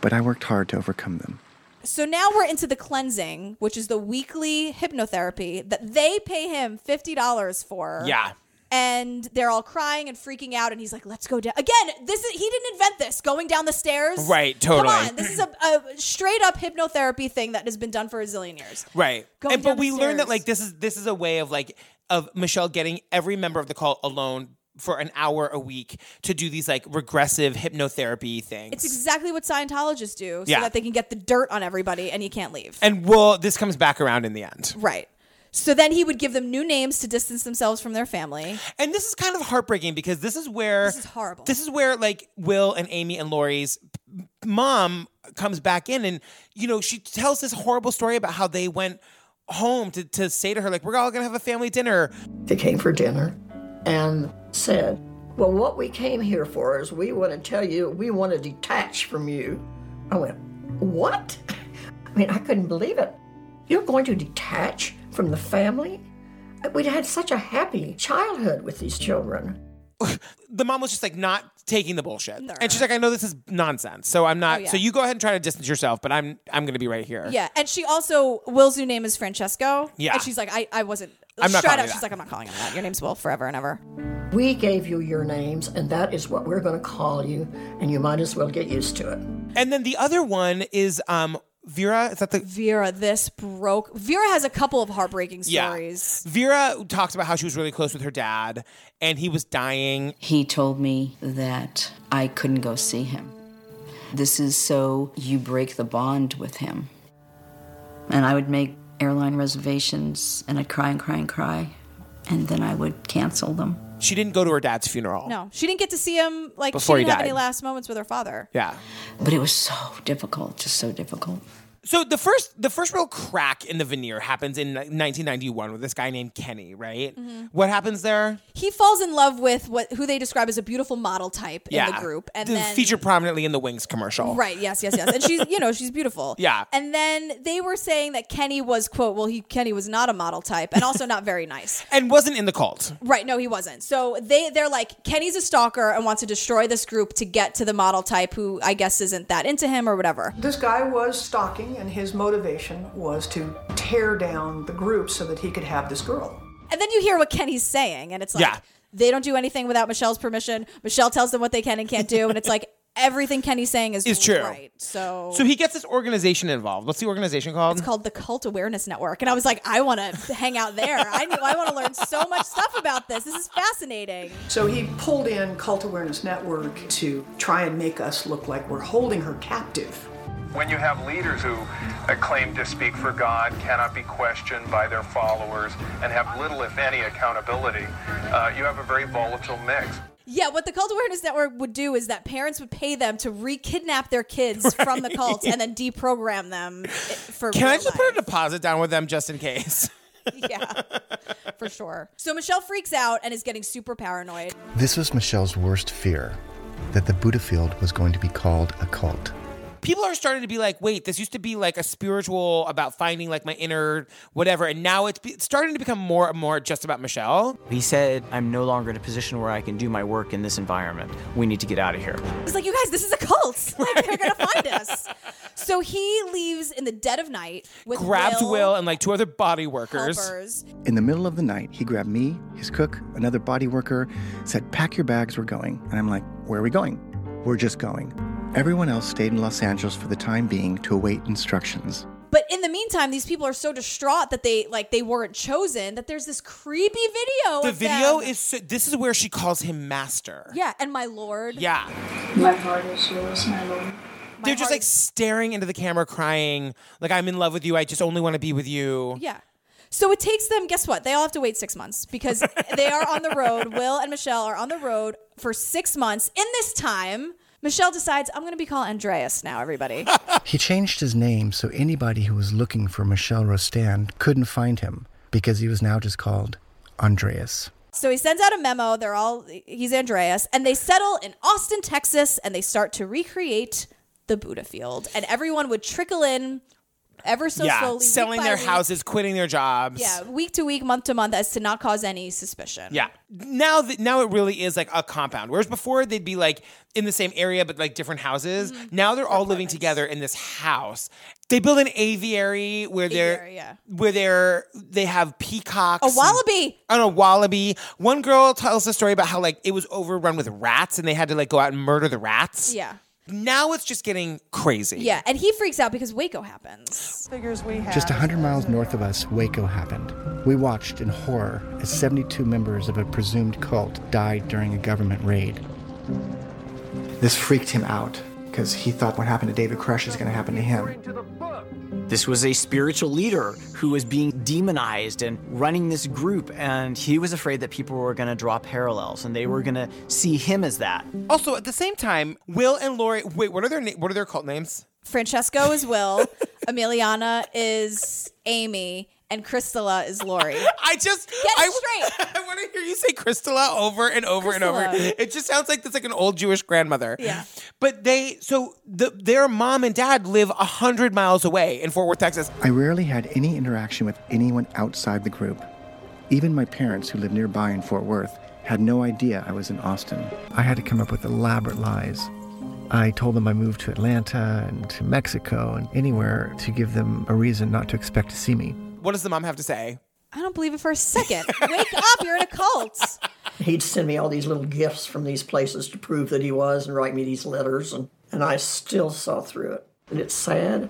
[SPEAKER 3] but I worked hard to overcome them.
[SPEAKER 2] So now we're into the cleansing, which is the weekly hypnotherapy that they pay him fifty dollars for.
[SPEAKER 1] Yeah.
[SPEAKER 2] And they're all crying and freaking out, and he's like, "Let's go down again." This is he didn't invent this. Going down the stairs,
[SPEAKER 1] Right, totally.
[SPEAKER 2] Come on, this is a, a straight up hypnotherapy thing that has been done for a zillion years.
[SPEAKER 1] Right.
[SPEAKER 2] Going
[SPEAKER 1] And, but we learned that like this is this is a way of like of Michelle getting every member of the cult alone for an hour a week to do these like regressive hypnotherapy things.
[SPEAKER 2] It's exactly what Scientologists do, so
[SPEAKER 1] Yeah.
[SPEAKER 2] that they can get the dirt on everybody, and you can't leave.
[SPEAKER 1] and well, this comes back around in the end.
[SPEAKER 2] Right. So then he would give them new names to distance themselves from their family.
[SPEAKER 1] And this is kind of heartbreaking because this is where
[SPEAKER 2] This is horrible.
[SPEAKER 1] This is where like Will and Amy and Lori's mom comes back in, and you know she tells this horrible story about how they went home to to say to her like we're all gonna have a family dinner.
[SPEAKER 19] They came for dinner and said, Well, what we came here for is we want to tell you we want to detach from you. I went, What? I mean, I couldn't believe it. You're going to detach from the family? We'd had such a happy childhood with these children.
[SPEAKER 1] The mom was just like not taking the bullshit, and she's like, "I know this is nonsense, so I'm not.
[SPEAKER 2] Oh, yeah.
[SPEAKER 1] So you go ahead and try to distance yourself, but I'm I'm going to be right here."
[SPEAKER 2] Yeah, and she also Will's new name is Francesco.
[SPEAKER 1] Yeah.
[SPEAKER 2] and she's like, I, I wasn't.
[SPEAKER 1] I'm not
[SPEAKER 2] straight
[SPEAKER 1] calling
[SPEAKER 2] up,
[SPEAKER 1] you
[SPEAKER 2] she's like, I'm not calling him that. Your name's Will forever and ever.
[SPEAKER 19] We gave you your names, and that is what we're going to call you, and you might as well get used to it.
[SPEAKER 1] And then the other one is um Vera. Is that the
[SPEAKER 2] Vera? This broke. Vera has a couple of heartbreaking
[SPEAKER 1] Yeah.
[SPEAKER 2] stories.
[SPEAKER 1] Vera talks about how she was really close with her dad, and he was dying.
[SPEAKER 17] He told me that I couldn't go see him. This is so you break the bond with him. And I would make airline reservations and I'd cry and cry and cry. And then I would cancel them.
[SPEAKER 1] She didn't go to her dad's funeral.
[SPEAKER 2] No, she didn't get to see him. Like
[SPEAKER 1] Before
[SPEAKER 2] she
[SPEAKER 1] he
[SPEAKER 2] didn't have any last moments with her father.
[SPEAKER 1] Yeah.
[SPEAKER 17] But it was so difficult, just so difficult.
[SPEAKER 1] So the first the first real crack in the veneer happens in 1991 with this guy named Kenny, right?
[SPEAKER 2] Mhm.
[SPEAKER 1] What happens there?
[SPEAKER 2] He falls in love with what who they describe as a beautiful model type in the group, and
[SPEAKER 1] The-
[SPEAKER 2] then
[SPEAKER 1] featured prominently in the Wings commercial.
[SPEAKER 2] Right. Yes. Yes. Yes. And she's, you know, she's beautiful.
[SPEAKER 1] Yeah.
[SPEAKER 2] And then they were saying that Kenny was quote, well, he Kenny was not a model type, and also not very nice.
[SPEAKER 1] And wasn't in the cult.
[SPEAKER 2] Right. No, he wasn't. So they they're like Kenny's a stalker and wants to destroy this group to get to the model type who I guess isn't that into him or whatever.
[SPEAKER 5] This guy was stalking, and his motivation was to tear down the group so that he could have this girl.
[SPEAKER 2] And then you hear what Kenny's saying, and it's like
[SPEAKER 5] Yeah.
[SPEAKER 2] they don't do anything without Michelle's permission. Michelle tells them what they can and can't do, and it's like everything Kenny's saying is
[SPEAKER 1] Is true.
[SPEAKER 2] Right. So
[SPEAKER 1] So he gets this organization involved. What's the organization called?
[SPEAKER 2] It's called the Cult Awareness Network, and I was like, I want to hang out there. I knew I want to learn so much stuff about this. This is fascinating.
[SPEAKER 5] So he pulled in Cult Awareness Network to try and make us look like we're holding her captive.
[SPEAKER 20] When you have leaders who uh, claim to speak for God, cannot be questioned by their followers, and have little, if any, accountability, uh, you have a very volatile mix.
[SPEAKER 2] Yeah, what the Cult Awareness Network would do is that parents would pay them to re-kidnap their kids from the cult and then deprogram them for.
[SPEAKER 1] Can I
[SPEAKER 2] real
[SPEAKER 1] just put a deposit down with them just in case?
[SPEAKER 2] yeah, for sure. So Michelle freaks out and is getting super paranoid.
[SPEAKER 3] This was Michelle's worst fear that the Buddha field was going to be called a cult.
[SPEAKER 1] People are starting to be like, wait, this used to be like a spiritual about finding like my inner whatever, and now it's, be- it's starting to become more and more just about Michelle.
[SPEAKER 12] He said, I'm no longer in a position where I can do my work in this environment. We need to get out of here.
[SPEAKER 2] He's like, you guys, this is a cult. Like, they're gonna find us. So he leaves in the dead of night with
[SPEAKER 1] Grabbed
[SPEAKER 2] Will,
[SPEAKER 1] Will and like two other body workers.
[SPEAKER 2] helpers.
[SPEAKER 3] In the middle of the night, he grabbed me, his cook, another body worker, said, Pack your bags, we're going. And I'm like, Where are we going? We're just going. Everyone else stayed in Los Angeles for the time being to await instructions.
[SPEAKER 2] But in the meantime, these people are so distraught that they like they weren't chosen that there's this creepy video.
[SPEAKER 1] The
[SPEAKER 2] of
[SPEAKER 1] video
[SPEAKER 2] them.
[SPEAKER 1] is so, this is where she calls him master.
[SPEAKER 2] yeah, and my lord.
[SPEAKER 1] Yeah.
[SPEAKER 21] My heart is yours, my lord.
[SPEAKER 1] They're just like staring into the camera, crying, like, I'm in love with you. I just only want to be with you.
[SPEAKER 2] Yeah. So it takes them. Guess what? They all have to wait six months because they are on the road. Will and Michelle are on the road for six months. In this time, Michelle decides I'm going to be called Andreas now. Everybody.
[SPEAKER 3] He changed his name so anybody who was looking for Michel Rostand couldn't find him because he was now just called Andreas.
[SPEAKER 2] So he sends out a memo. They're all he's Andreas, and they settle in Austin, Texas, and they start to recreate the Buddha field. And everyone would trickle in ever so
[SPEAKER 1] yeah,
[SPEAKER 2] slowly,
[SPEAKER 1] selling their
[SPEAKER 2] week.
[SPEAKER 1] houses, quitting their jobs.
[SPEAKER 2] Yeah, week to week, month to month, as to not cause any suspicion.
[SPEAKER 1] Yeah. Now that now it really is like a compound. Whereas before they'd be like in the same area but like different houses.
[SPEAKER 2] Mm-hmm.
[SPEAKER 1] Now they're all living together in this house. They build an aviary where they're
[SPEAKER 2] Aviary, yeah.
[SPEAKER 1] where they're they have peacocks.
[SPEAKER 2] A wallaby.
[SPEAKER 1] and-
[SPEAKER 2] wallaby.
[SPEAKER 1] on a wallaby. One girl tells a story about how like it was overrun with rats and they had to like go out and murder the rats.
[SPEAKER 2] Yeah.
[SPEAKER 1] Now it's just getting crazy.
[SPEAKER 2] Yeah, and he freaks out because Waco happens.
[SPEAKER 5] Figures we have.
[SPEAKER 3] Just 100 miles north of us, Waco happened. We watched in horror as 72 members of a presumed cult died during a government raid. This freaked him out because he thought what happened to David Koresh is going to happen to him.
[SPEAKER 12] This was a spiritual leader who was being demonized and running this group, and he was afraid that people were going to draw parallels and they were going to see him as that.
[SPEAKER 1] Also, at the same time, Will and Lori. Wait, what are their na- what are their cult names?
[SPEAKER 2] Francesco is Will. Emiliana is Amy, and Crystala is Lori.
[SPEAKER 1] I just
[SPEAKER 2] Get it
[SPEAKER 1] I,
[SPEAKER 2] straight.
[SPEAKER 1] I want to hear you say Crystala over and over and over. It just sounds like that's like an old Jewish grandmother.
[SPEAKER 2] Yeah.
[SPEAKER 1] But they so the their mom and dad live a hundred miles away in Fort Worth, Texas.
[SPEAKER 3] I rarely had any interaction with anyone outside the group. Even my parents, who live nearby in Fort Worth, had no idea I was in Austin. I had to come up with elaborate lies. I told them I moved to Atlanta and to Mexico and anywhere to give them a reason not to expect to see me.
[SPEAKER 1] What does the mom have to say?
[SPEAKER 2] I don't believe it for a second. Wake up! You're in a cult.
[SPEAKER 19] He'd send me all these little gifts from these places to prove that he was and write me these letters, and, and I still saw through it. And it's sad,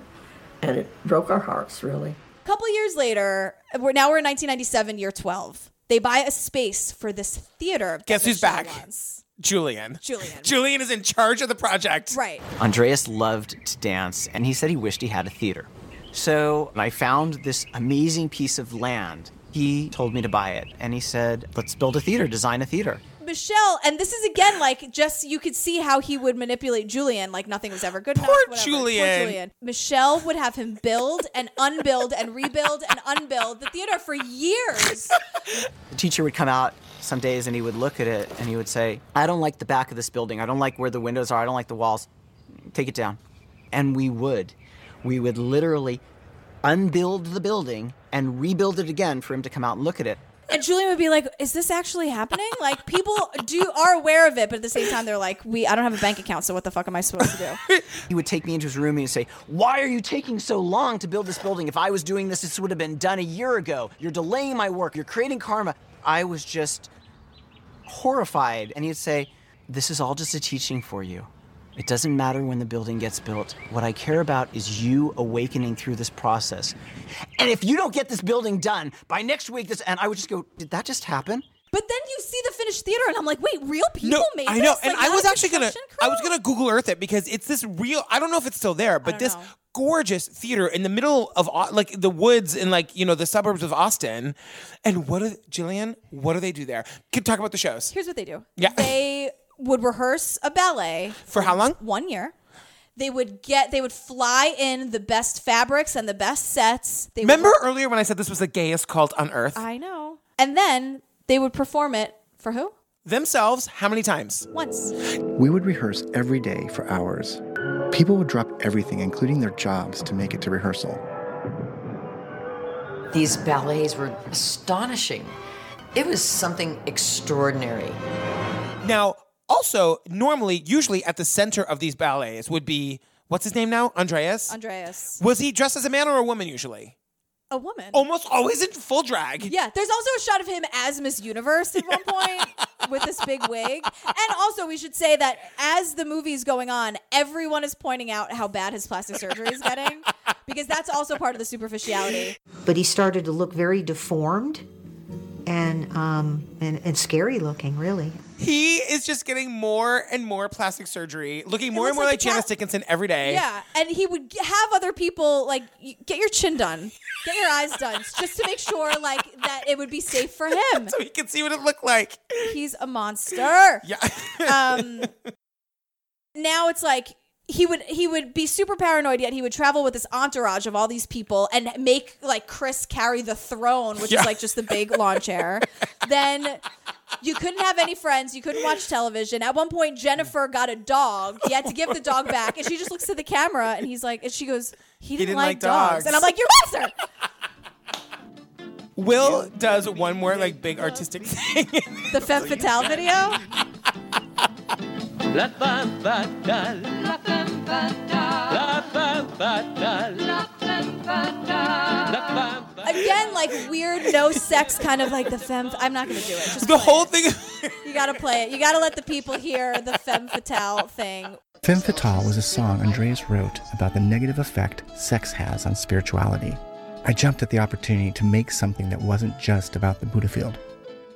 [SPEAKER 19] and it broke our hearts, really.
[SPEAKER 2] A couple years later, we're now we're in 1997, year 12. They buy a space for this theater.
[SPEAKER 1] Guess who's back?
[SPEAKER 2] wants.
[SPEAKER 1] Julian.
[SPEAKER 2] Julian.
[SPEAKER 1] Julian is in charge of the project.
[SPEAKER 2] Right.
[SPEAKER 12] Andreas loved to dance, and he said he wished he had a theater. So I found this amazing piece of land. He told me to buy it, and he said, Let's build a theater, design a theater.
[SPEAKER 2] Michel, and this is again like just you could see how he would manipulate Julian, like nothing was ever good enough. whatever.
[SPEAKER 1] Julian.
[SPEAKER 2] Poor Julian. Michel would have him build and unbuild and rebuild and unbuild the theater for years.
[SPEAKER 12] The teacher would come out some days and he would look at it and he would say, I don't like the back of this building. I don't like where the windows are. I don't like the walls. Take it down. And we would. We would literally unbuild the building and rebuild it again for him to come out and look at it.
[SPEAKER 2] And Julian would be like, "Is this actually happening?" Like people do are aware of it, but at the same time, they're like, "We, I don't have a bank account, so what the fuck am I supposed to do?"
[SPEAKER 12] He would take me into his room and he'd say, Why are you taking so long to build this building? If I was doing this, this would have been done a year ago. You're delaying my work. You're creating karma. I was just horrified. And he'd say, This is all just a teaching for you. It doesn't matter when the building gets built. What I care about is you awakening through this process. And if you don't get this building done by next week, this, and I would just go, Did that just happen?
[SPEAKER 2] But then you see the finished theater, and I'm like, "Wait, real people
[SPEAKER 1] No,
[SPEAKER 2] made
[SPEAKER 1] I know,
[SPEAKER 2] this?
[SPEAKER 1] and
[SPEAKER 2] Like,
[SPEAKER 1] I was actually gonna,
[SPEAKER 2] construction
[SPEAKER 1] I was gonna Google Earth it because it's this real. I don't know if it's still there, but this gorgeous theater in the middle of like the woods in like you know the suburbs of Austin. And what do Jillian? What do they do there? Can talk about the shows.
[SPEAKER 2] Here's what they do.
[SPEAKER 1] Yeah.
[SPEAKER 2] They would rehearse a ballet
[SPEAKER 1] For how long?
[SPEAKER 2] One year. They would get they would fly in the best fabrics and the best sets. They would-
[SPEAKER 1] Remember earlier when I said this was the gayest cult on earth?
[SPEAKER 2] I know. And then they would perform it for who?
[SPEAKER 1] Themselves, how many times?
[SPEAKER 2] Once.
[SPEAKER 3] We would rehearse every day for hours. People would drop everything, including their jobs, to make it to rehearsal.
[SPEAKER 7] These ballets were astonishing. It was something extraordinary.
[SPEAKER 1] Now, also, normally, usually at the center of these ballets would be what's his name now? Andreas.
[SPEAKER 2] Andreas.
[SPEAKER 1] Was he dressed as a man or a woman usually?
[SPEAKER 2] A woman.
[SPEAKER 1] Almost always in full drag.
[SPEAKER 2] Yeah, there's also a shot of him as Miss Universe at one point with this big wig. And also, we should say that as the movie's going on, everyone is pointing out how bad his plastic surgery is getting because that's also part of the superficiality.
[SPEAKER 18] But he started to look very deformed and um, and, and scary looking, really.
[SPEAKER 1] He is just getting more and more plastic surgery, looking more and more
[SPEAKER 2] like
[SPEAKER 1] like Janice Dickinson every day.
[SPEAKER 2] Yeah, and he would g- have other people like y- get your chin done, get your eyes done, just to make sure like that it would be safe for him.
[SPEAKER 1] so he can see what it looked like.
[SPEAKER 2] He's a monster.
[SPEAKER 1] Yeah.
[SPEAKER 2] um, now it's like he would he would be super paranoid yet he would travel with this entourage of all these people and make like chris carry the throne which
[SPEAKER 22] Yeah.
[SPEAKER 2] is like just the big lawn chair then you couldn't have any friends you couldn't watch television at one point jennifer got a dog he had to give the dog back and she just looks at the camera and he's like and she goes he didn't,
[SPEAKER 1] didn't
[SPEAKER 2] like,
[SPEAKER 1] like
[SPEAKER 2] dogs.
[SPEAKER 1] dogs.
[SPEAKER 2] and i'm like you're monster
[SPEAKER 1] Will does one more like big artistic thing.
[SPEAKER 2] the femme fatale video
[SPEAKER 22] La femme fatale. La femme fatale. La femme fatale. La femme fatale. La femme
[SPEAKER 2] again like weird no sex kind of like the femme i'm not gonna do it just
[SPEAKER 1] the whole thing
[SPEAKER 2] You gotta play it. You gotta let the people hear the femme fatale thing.
[SPEAKER 3] Femme Fatale was a song Andreas wrote about the negative effect sex has on spirituality. I jumped at the opportunity to make something that wasn't just about the Buddhafield.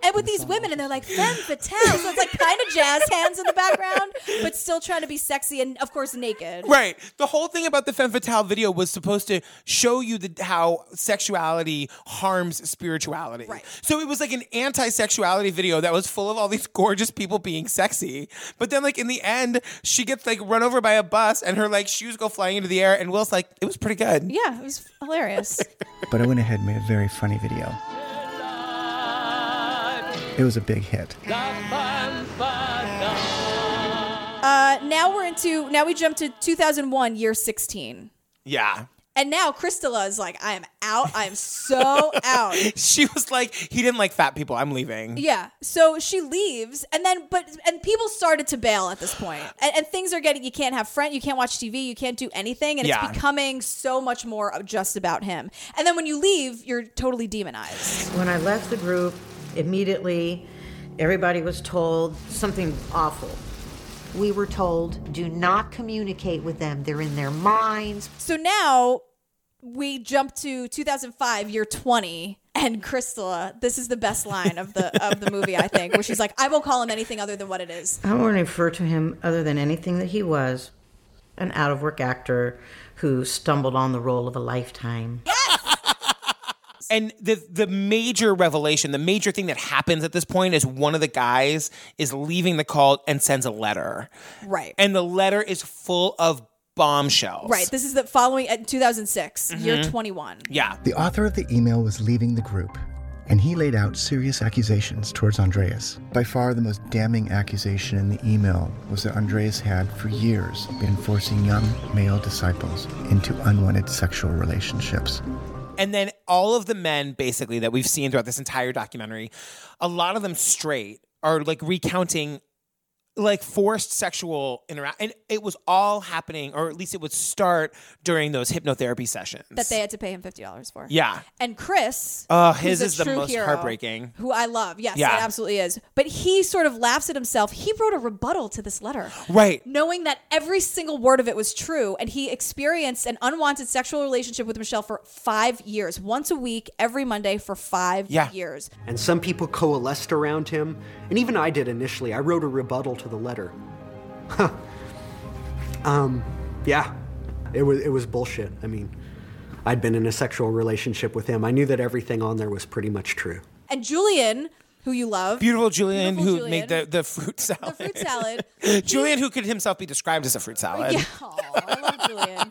[SPEAKER 2] And with these women, and they're like femme fatale, so it's like kind of jazz hands in the background, but still trying to be sexy and of course naked.
[SPEAKER 1] Right. The whole thing about the femme fatale video was supposed to show you the, how sexuality harms spirituality. Right. So it was like an anti-sexuality video that was full of all these gorgeous people being sexy. But then, like in the end, she gets like run over by a bus, and her like shoes go flying into the air. And Will's like, "It was pretty good."
[SPEAKER 2] Yeah, it was hilarious.
[SPEAKER 3] But I went ahead and made a very funny video. It was a big hit.
[SPEAKER 2] uh, now we're into now we jump to 2001, year 16.
[SPEAKER 1] Yeah.
[SPEAKER 2] And now Crystalla is like, I am out. I am so out.
[SPEAKER 1] She was like, "He didn't like fat people. I'm leaving."
[SPEAKER 2] Yeah. So she leaves, and then but and people started to bail at this point, and, and things are getting. You can't have friend. You can't watch TV. You can't do anything, and
[SPEAKER 8] Yeah.
[SPEAKER 2] it's becoming so much more of just about him. And then when you leave, you're totally demonized.
[SPEAKER 8] When I left the group, immediately everybody was told something awful.
[SPEAKER 18] We were told, do not communicate with them. They're in their minds.
[SPEAKER 2] So now we jump to 2005, year 20. And Crystalla, this is the best line of the of the movie, I think, where she's like, "I won't call him anything other than what it is."
[SPEAKER 8] I won't refer to him other than anything that he was an out of work actor who stumbled on the role of a lifetime.
[SPEAKER 1] And the the major revelation, the major thing that happens at this point is one of the guys is leaving the cult and sends a letter.
[SPEAKER 2] Right.
[SPEAKER 1] And the letter is full of bombshells.
[SPEAKER 2] Right. This is the following at 2006, year
[SPEAKER 1] Mhm.
[SPEAKER 2] 21.
[SPEAKER 1] Yeah.
[SPEAKER 3] The author of the email was leaving the group, and he laid out serious accusations towards Andreas. By far, the most damning accusation in the email was that Andreas had, for years, been forcing young male disciples into unwanted sexual relationships.
[SPEAKER 1] And then all of the men, basically, that we've seen throughout this entire documentary, a lot of them straight are like recounting like forced sexual interaction. And it was all happening, or at least it would start during those hypnotherapy sessions.
[SPEAKER 2] That they had to pay him $50 for.
[SPEAKER 1] Yeah.
[SPEAKER 2] And Chris,
[SPEAKER 1] Oh,
[SPEAKER 2] who's
[SPEAKER 1] his is the
[SPEAKER 2] true
[SPEAKER 1] most
[SPEAKER 2] hero,
[SPEAKER 1] heartbreaking.
[SPEAKER 2] who I love. Yes,
[SPEAKER 1] Yeah.
[SPEAKER 2] it absolutely is. But he sort of laughs at himself. He wrote a rebuttal to this letter.
[SPEAKER 1] Right.
[SPEAKER 2] Knowing that every single word of it was true. And he experienced an unwanted sexual relationship with Michel for five years, once a week, every Monday for five
[SPEAKER 10] Yeah.
[SPEAKER 2] years.
[SPEAKER 10] And some people coalesced around him, and even I did initially. I wrote a rebuttal to the letter. Huh. um, yeah, it was it was bullshit. I mean, I'd been in a sexual relationship with him. I knew that everything on there was pretty much true.
[SPEAKER 2] And Julian, who you love,
[SPEAKER 1] Beautiful Julian
[SPEAKER 2] Beautiful
[SPEAKER 1] who
[SPEAKER 2] Julian.
[SPEAKER 1] made the, the fruit salad.
[SPEAKER 2] The fruit salad.
[SPEAKER 1] Julian who could himself be described as a fruit salad.
[SPEAKER 2] Yeah, aw, I love Julian.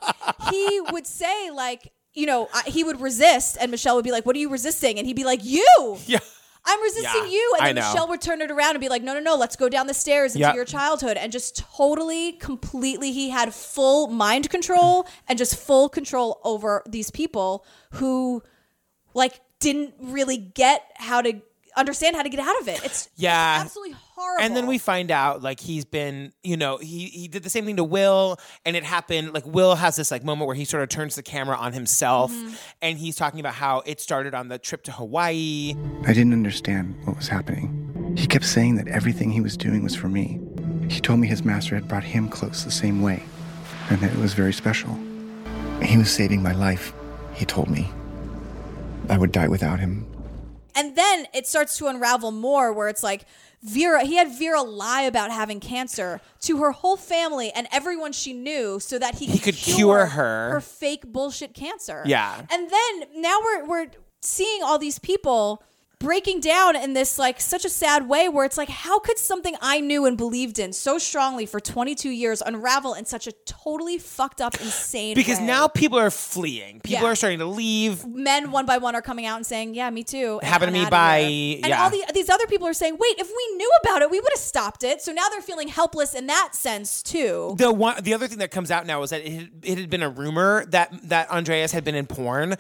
[SPEAKER 2] he would say like, you know, I- he would resist, and Michel would be like, "What are you resisting?" And he'd be like, "You."
[SPEAKER 1] Yeah.
[SPEAKER 2] I'm resisting
[SPEAKER 1] Yeah,
[SPEAKER 2] you. And then. Michel would turn it around and be like, no, no, no, let's go down the stairs into
[SPEAKER 1] Yep.
[SPEAKER 2] your childhood. And just totally, completely, he had full mind control and just full control over these people who, like, didn't really get how to understand how to get out of it. It's
[SPEAKER 1] Yeah.
[SPEAKER 2] absolutely horrible.
[SPEAKER 1] And then we find out like he's been, you know, he he did the same thing to Will, and it happened. Like Will has this like moment where he sort of turns the camera on himself,
[SPEAKER 2] Mm-hmm.
[SPEAKER 1] and he's talking about how it started on the trip to Hawaii.
[SPEAKER 3] I didn't understand what was happening. He kept saying that everything he was doing was for me. He told me his master had brought him close the same way, and that it was very special. He was saving my life, he told me. I would die without him.
[SPEAKER 2] And then it starts to unravel more where it's like Vera, he had Vera lie about having cancer to her whole family and everyone she knew so that he,
[SPEAKER 1] He could cure her.
[SPEAKER 2] her fake bullshit cancer.
[SPEAKER 1] Yeah.
[SPEAKER 2] And then now we're we're seeing all these people breaking down in this like such a sad way where it's like how could something I knew and believed in so strongly for 22 years unravel in such a totally fucked up insane
[SPEAKER 1] Because
[SPEAKER 2] way?
[SPEAKER 1] now people are fleeing. People
[SPEAKER 2] Yeah.
[SPEAKER 1] are starting to leave.
[SPEAKER 2] men one by one are coming out and saying, "Yeah, me too." and
[SPEAKER 1] Happened to
[SPEAKER 2] I'm
[SPEAKER 1] me by-
[SPEAKER 2] here." and all the, these other people are saying, "Wait, if we knew about it, we would have stopped it." So now they're feeling helpless in that sense too.
[SPEAKER 1] The one, the other thing that comes out now is that it had, it had been a rumor that that Andreas had been in porn.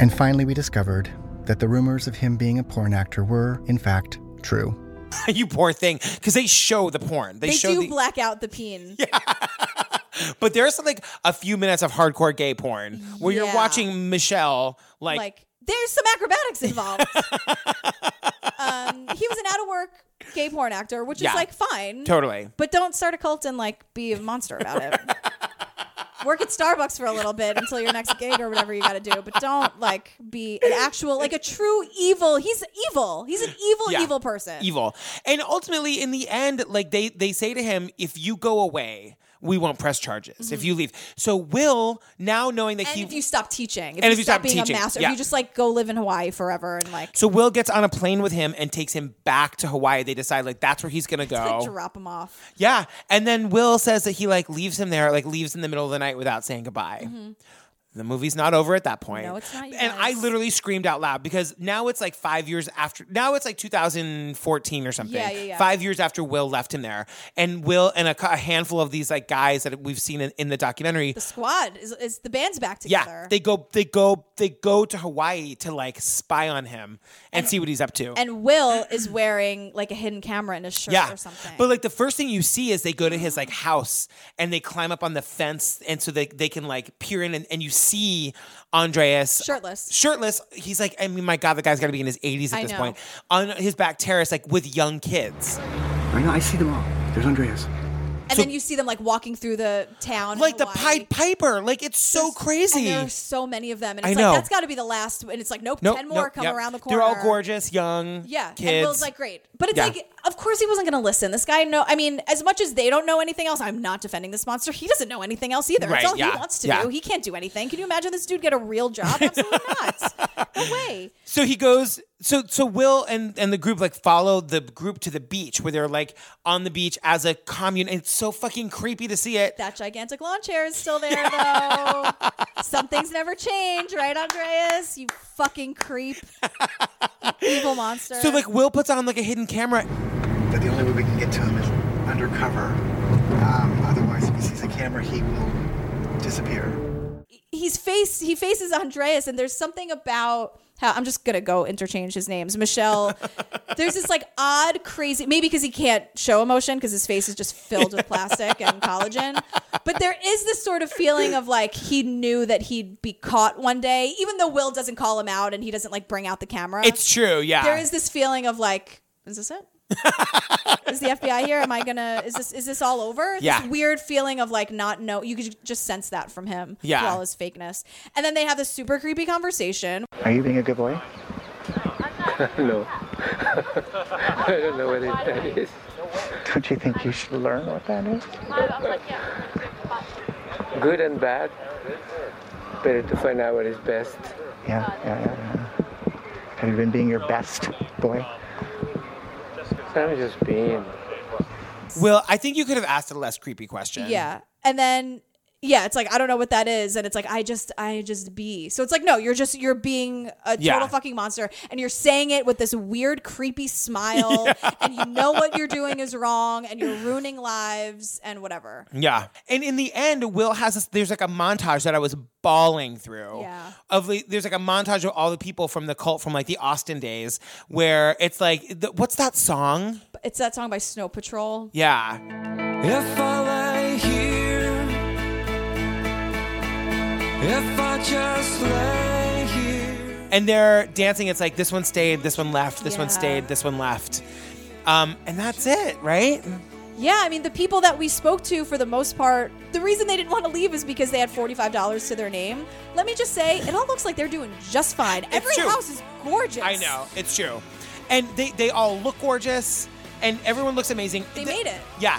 [SPEAKER 3] And finally, we discovered that the rumors of him being a porn actor were, in fact, true.
[SPEAKER 1] you poor thing, because they show the porn. They,
[SPEAKER 2] They,
[SPEAKER 1] show
[SPEAKER 2] do
[SPEAKER 1] the,
[SPEAKER 2] black out the peen.
[SPEAKER 1] but there's like a few minutes of hardcore gay porn where you're watching Michel like,
[SPEAKER 2] Like, there's some acrobatics involved. um, he was an out of work gay porn actor, which
[SPEAKER 1] Yeah.
[SPEAKER 2] is like fine,
[SPEAKER 1] Totally.
[SPEAKER 2] But don't start a cult and like be a monster about it. Work at Starbucks for a little bit until your next gig or whatever you got to do. But don't like be an actual like a true evil. He's evil. He's an evil,
[SPEAKER 1] Yeah.
[SPEAKER 2] evil person.
[SPEAKER 1] evil. And ultimately, in the end, like they they say to him, if you go away, we won't press charges. If
[SPEAKER 2] Mhm.
[SPEAKER 1] you leave, so Will now knowing that
[SPEAKER 2] And
[SPEAKER 1] he
[SPEAKER 2] if you stop teaching, if
[SPEAKER 1] And
[SPEAKER 2] you,
[SPEAKER 1] if you
[SPEAKER 2] stop,
[SPEAKER 1] stop
[SPEAKER 2] being
[SPEAKER 1] teaching,
[SPEAKER 2] a master,
[SPEAKER 1] yeah.
[SPEAKER 2] if you just like go live in Hawaii forever and like,
[SPEAKER 1] so Will gets on a plane with him and takes him back to Hawaii. They decide like that's where he's gonna go.
[SPEAKER 2] like drop him off.
[SPEAKER 1] Yeah, and then Will says that he like leaves him there, like leaves in the middle of the night without saying goodbye.
[SPEAKER 2] Mhm.
[SPEAKER 1] The movie's not over at that point.
[SPEAKER 2] No, it's not,
[SPEAKER 1] And I literally screamed out loud because now it's like five years after. Now it's like 2014 or something.
[SPEAKER 2] Yeah, yeah, yeah.
[SPEAKER 1] Five years after Will left him there, and Will and a, a handful of these like guys that we've seen in, in the documentary.
[SPEAKER 2] The squad is, is the band's back together.
[SPEAKER 1] yeah, they go, they go, they go to Hawaii to like spy on him and, see what he's up to.
[SPEAKER 2] and Will is wearing like a hidden camera in his shirt
[SPEAKER 1] yeah,
[SPEAKER 2] or something.
[SPEAKER 1] but like the first thing you see is they go to his like house and they climb up on the fence, and so they they can like peer in, and, and you see Andreas
[SPEAKER 2] Shirtless.
[SPEAKER 1] Shirtless. He's like, I mean, my God, the guy's got to be in his 80s at
[SPEAKER 2] I
[SPEAKER 1] this
[SPEAKER 2] know.
[SPEAKER 1] point on his back terrace, like with young kids.
[SPEAKER 23] I know, I see them all. There's Andreas.
[SPEAKER 2] And then you see them like walking through the town,
[SPEAKER 1] Like the Pied Piper, like it's so crazy.
[SPEAKER 2] And there are so many of them, and
[SPEAKER 1] I
[SPEAKER 2] it's
[SPEAKER 1] know.
[SPEAKER 2] like that's got to be the last. And it's like nope,
[SPEAKER 1] Nope,
[SPEAKER 2] ten more
[SPEAKER 1] nope,
[SPEAKER 2] come
[SPEAKER 1] yep.
[SPEAKER 2] around the corner.
[SPEAKER 1] They're all gorgeous, young,
[SPEAKER 2] Yeah,
[SPEAKER 1] kids.
[SPEAKER 2] and Will's like great, but it's
[SPEAKER 1] Yeah.
[SPEAKER 2] like of course he wasn't going to listen. This guy know. I mean, as much as they don't know anything else, I'm not defending this monster. He doesn't know anything else either.
[SPEAKER 1] Right,
[SPEAKER 2] That's all
[SPEAKER 1] yeah,
[SPEAKER 2] he wants to
[SPEAKER 1] yeah.
[SPEAKER 2] do. He can't do anything. Can you imagine this dude get a real job? Absolutely not. No way.
[SPEAKER 1] So he goes. So so Will and and the group like follow the group to the beach where they're like on the beach as a commune, and it's so fucking creepy to see it.
[SPEAKER 2] That gigantic lawn chair is still there though. Some things never change, right, Andreas? You fucking creep, You evil monster.
[SPEAKER 1] So like Will puts on like a hidden camera.
[SPEAKER 23] But the only way we can get to him is undercover. Um, otherwise, if he sees a camera, he will disappear.
[SPEAKER 2] he's face he faces Andreas, and there's something about how I'm just gonna go interchange his names. Michel, there's this like odd, crazy maybe because he can't show emotion because his face is just filled with plastic and collagen. But there is this sort of feeling of like he knew that he'd be caught one day, even though Will doesn't call him out and he doesn't like bring out the camera.
[SPEAKER 1] It's true, yeah.
[SPEAKER 2] There is this feeling of like, is this it? Is the FBI here? Am I gonna? Is this is this all over?
[SPEAKER 1] Yeah.
[SPEAKER 2] This weird feeling of like not know. You could just sense that from him.
[SPEAKER 23] Yeah.
[SPEAKER 2] all his fakeness. And then they have this super creepy conversation.
[SPEAKER 23] Are you being a good boy?
[SPEAKER 15] no. I don't know what it, that is.
[SPEAKER 23] Don't you think you should learn what that is?
[SPEAKER 15] Good and bad. Better to find out what is best.
[SPEAKER 23] Yeah, yeah, yeah. yeah. Have you been being your best boy?
[SPEAKER 15] I'm just being.
[SPEAKER 1] Will, I think you could have asked a less creepy question.
[SPEAKER 2] Yeah, and then yeah, it's like I don't know what that is, and it's like I just I just be. So it's like no, you're just you're being a total
[SPEAKER 1] Yeah.
[SPEAKER 2] fucking monster, and you're saying it with this weird creepy smile, and you know what you're doing is wrong, and you're ruining lives and whatever.
[SPEAKER 1] Yeah. And in the end, Will has this, there's like a montage that I was bawling through.
[SPEAKER 2] Yeah.
[SPEAKER 1] Of the, there's like a montage of all the people from the cult from like the Austin days where it's like, the, what's that song?
[SPEAKER 2] It's that song by Snow Patrol.
[SPEAKER 1] Yeah. And they're dancing. It's like this one stayed, this one left, this one stayed, this one left. Um, and that's it, right?
[SPEAKER 2] Yeah, I mean, the people that we spoke to, for the most part, the reason they didn't want to leave is because they had $45 to their name. Let me just say, it all looks like they're doing just fine. Every
[SPEAKER 1] true.
[SPEAKER 2] house is gorgeous.
[SPEAKER 1] I know. It's true. And they, they all look gorgeous and everyone looks amazing.
[SPEAKER 2] They made it.
[SPEAKER 1] Yeah.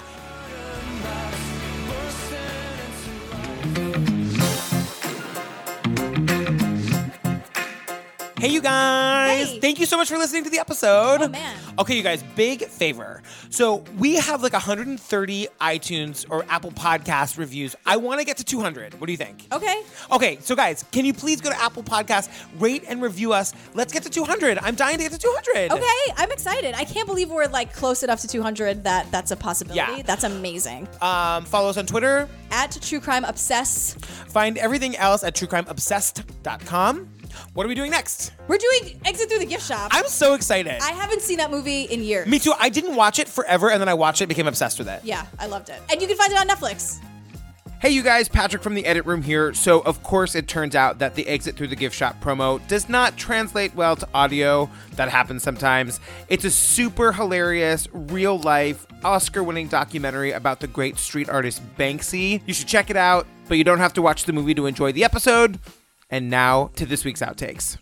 [SPEAKER 1] Hey, you guys. Hey. Thank you so much for listening to the episode.
[SPEAKER 2] Oh, man.
[SPEAKER 1] Okay, you guys, big favor. So we have like 130 iTunes or Apple Podcast reviews. I want to get to 200. What do you think?
[SPEAKER 2] Okay.
[SPEAKER 1] Okay, so guys, can you please go to Apple Podcast, rate and review us? Let's get to 200. I'm dying to get to 200.
[SPEAKER 2] Okay, I'm excited. I can't believe we're like close enough to 200 that that's a possibility.
[SPEAKER 1] Yeah.
[SPEAKER 2] That's amazing.
[SPEAKER 1] Um, follow us on Twitter.
[SPEAKER 2] At True Crime Obsess.
[SPEAKER 1] Find everything else at truecrimeobsessed.com. What are we doing next?
[SPEAKER 2] We're doing Exit Through the Gift Shop.
[SPEAKER 1] I'm so excited.
[SPEAKER 2] I haven't seen that movie in years.
[SPEAKER 1] Me too. I didn't watch it forever, and then I watched it, became obsessed with it.
[SPEAKER 2] Yeah, I loved it. And you can find it on Netflix.
[SPEAKER 1] Hey, you guys, Patrick from the edit room here. So, of course, it turns out that the exit through the gift shop promo does not translate well to audio. That happens sometimes. It's a super hilarious, real life, Oscar winning documentary about the great street artist Banksy. You should check it out, but you don't have to watch the movie to enjoy the episode. And now to this week's outtakes.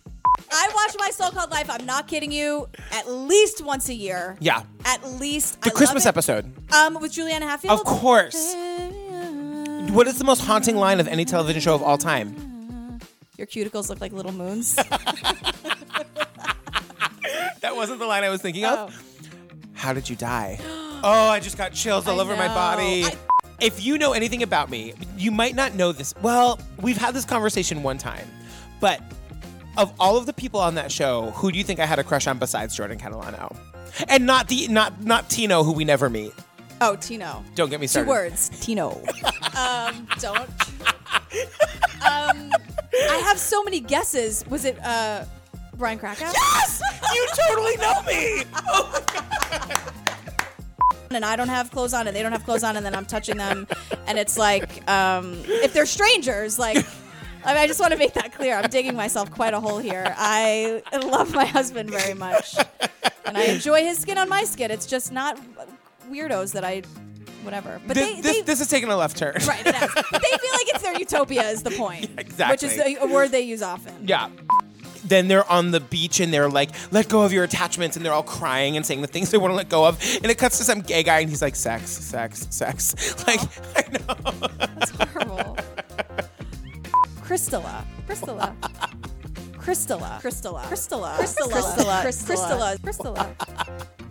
[SPEAKER 2] I watch My So Called Life. I'm not kidding you. At least once a year.
[SPEAKER 1] Yeah.
[SPEAKER 2] At least
[SPEAKER 1] The
[SPEAKER 2] I
[SPEAKER 1] Christmas episode.
[SPEAKER 2] Um, with Juliana Hatfield.
[SPEAKER 1] Of course. What is the most haunting line of any television show of all time?
[SPEAKER 2] Your cuticles look like little moons.
[SPEAKER 1] That wasn't the line I was thinking
[SPEAKER 2] Oh.
[SPEAKER 1] of. How did you die? Oh, I just got chills all
[SPEAKER 2] I
[SPEAKER 1] over my body.
[SPEAKER 2] I-
[SPEAKER 1] if you know anything about me, you might not know this. Well, we've had this conversation one time, but of all of the people on that show, who do you think I had a crush on besides Jordan Catalano? And not the not not Tino, who we never meet.
[SPEAKER 2] Oh, Tino.
[SPEAKER 1] Don't get me started.
[SPEAKER 2] Two words. Tino. um, don't. um, I have so many guesses. Was it uh, Brian Krakow?
[SPEAKER 1] Yes! You totally know me!
[SPEAKER 2] And I don't have clothes on and they don't have clothes on and then I'm touching them and it's like um, if they're strangers like I, mean, I just want to make that clear I'm digging myself quite a hole here I love my husband very much and I enjoy his skin on my skin it's just not weirdos that I whatever but
[SPEAKER 1] this,
[SPEAKER 2] they,
[SPEAKER 1] this,
[SPEAKER 2] they
[SPEAKER 1] this is taking a left turn.
[SPEAKER 2] right it has. but they feel like it's their utopia is the point
[SPEAKER 1] exactly.
[SPEAKER 2] which is a word they use often
[SPEAKER 1] Yeah. Then they're on the beach and they're like, let go of your attachments. And they're all crying and saying the things they want to let go of. And it cuts to some gay guy and he's like, sex, sex, sex. Like, I know.
[SPEAKER 2] That's horrible. Crystalla. Crystalla. Crystalla. Crystalla. Crystalla. Crystalla. Crystalla. Crystalla. Crystalla.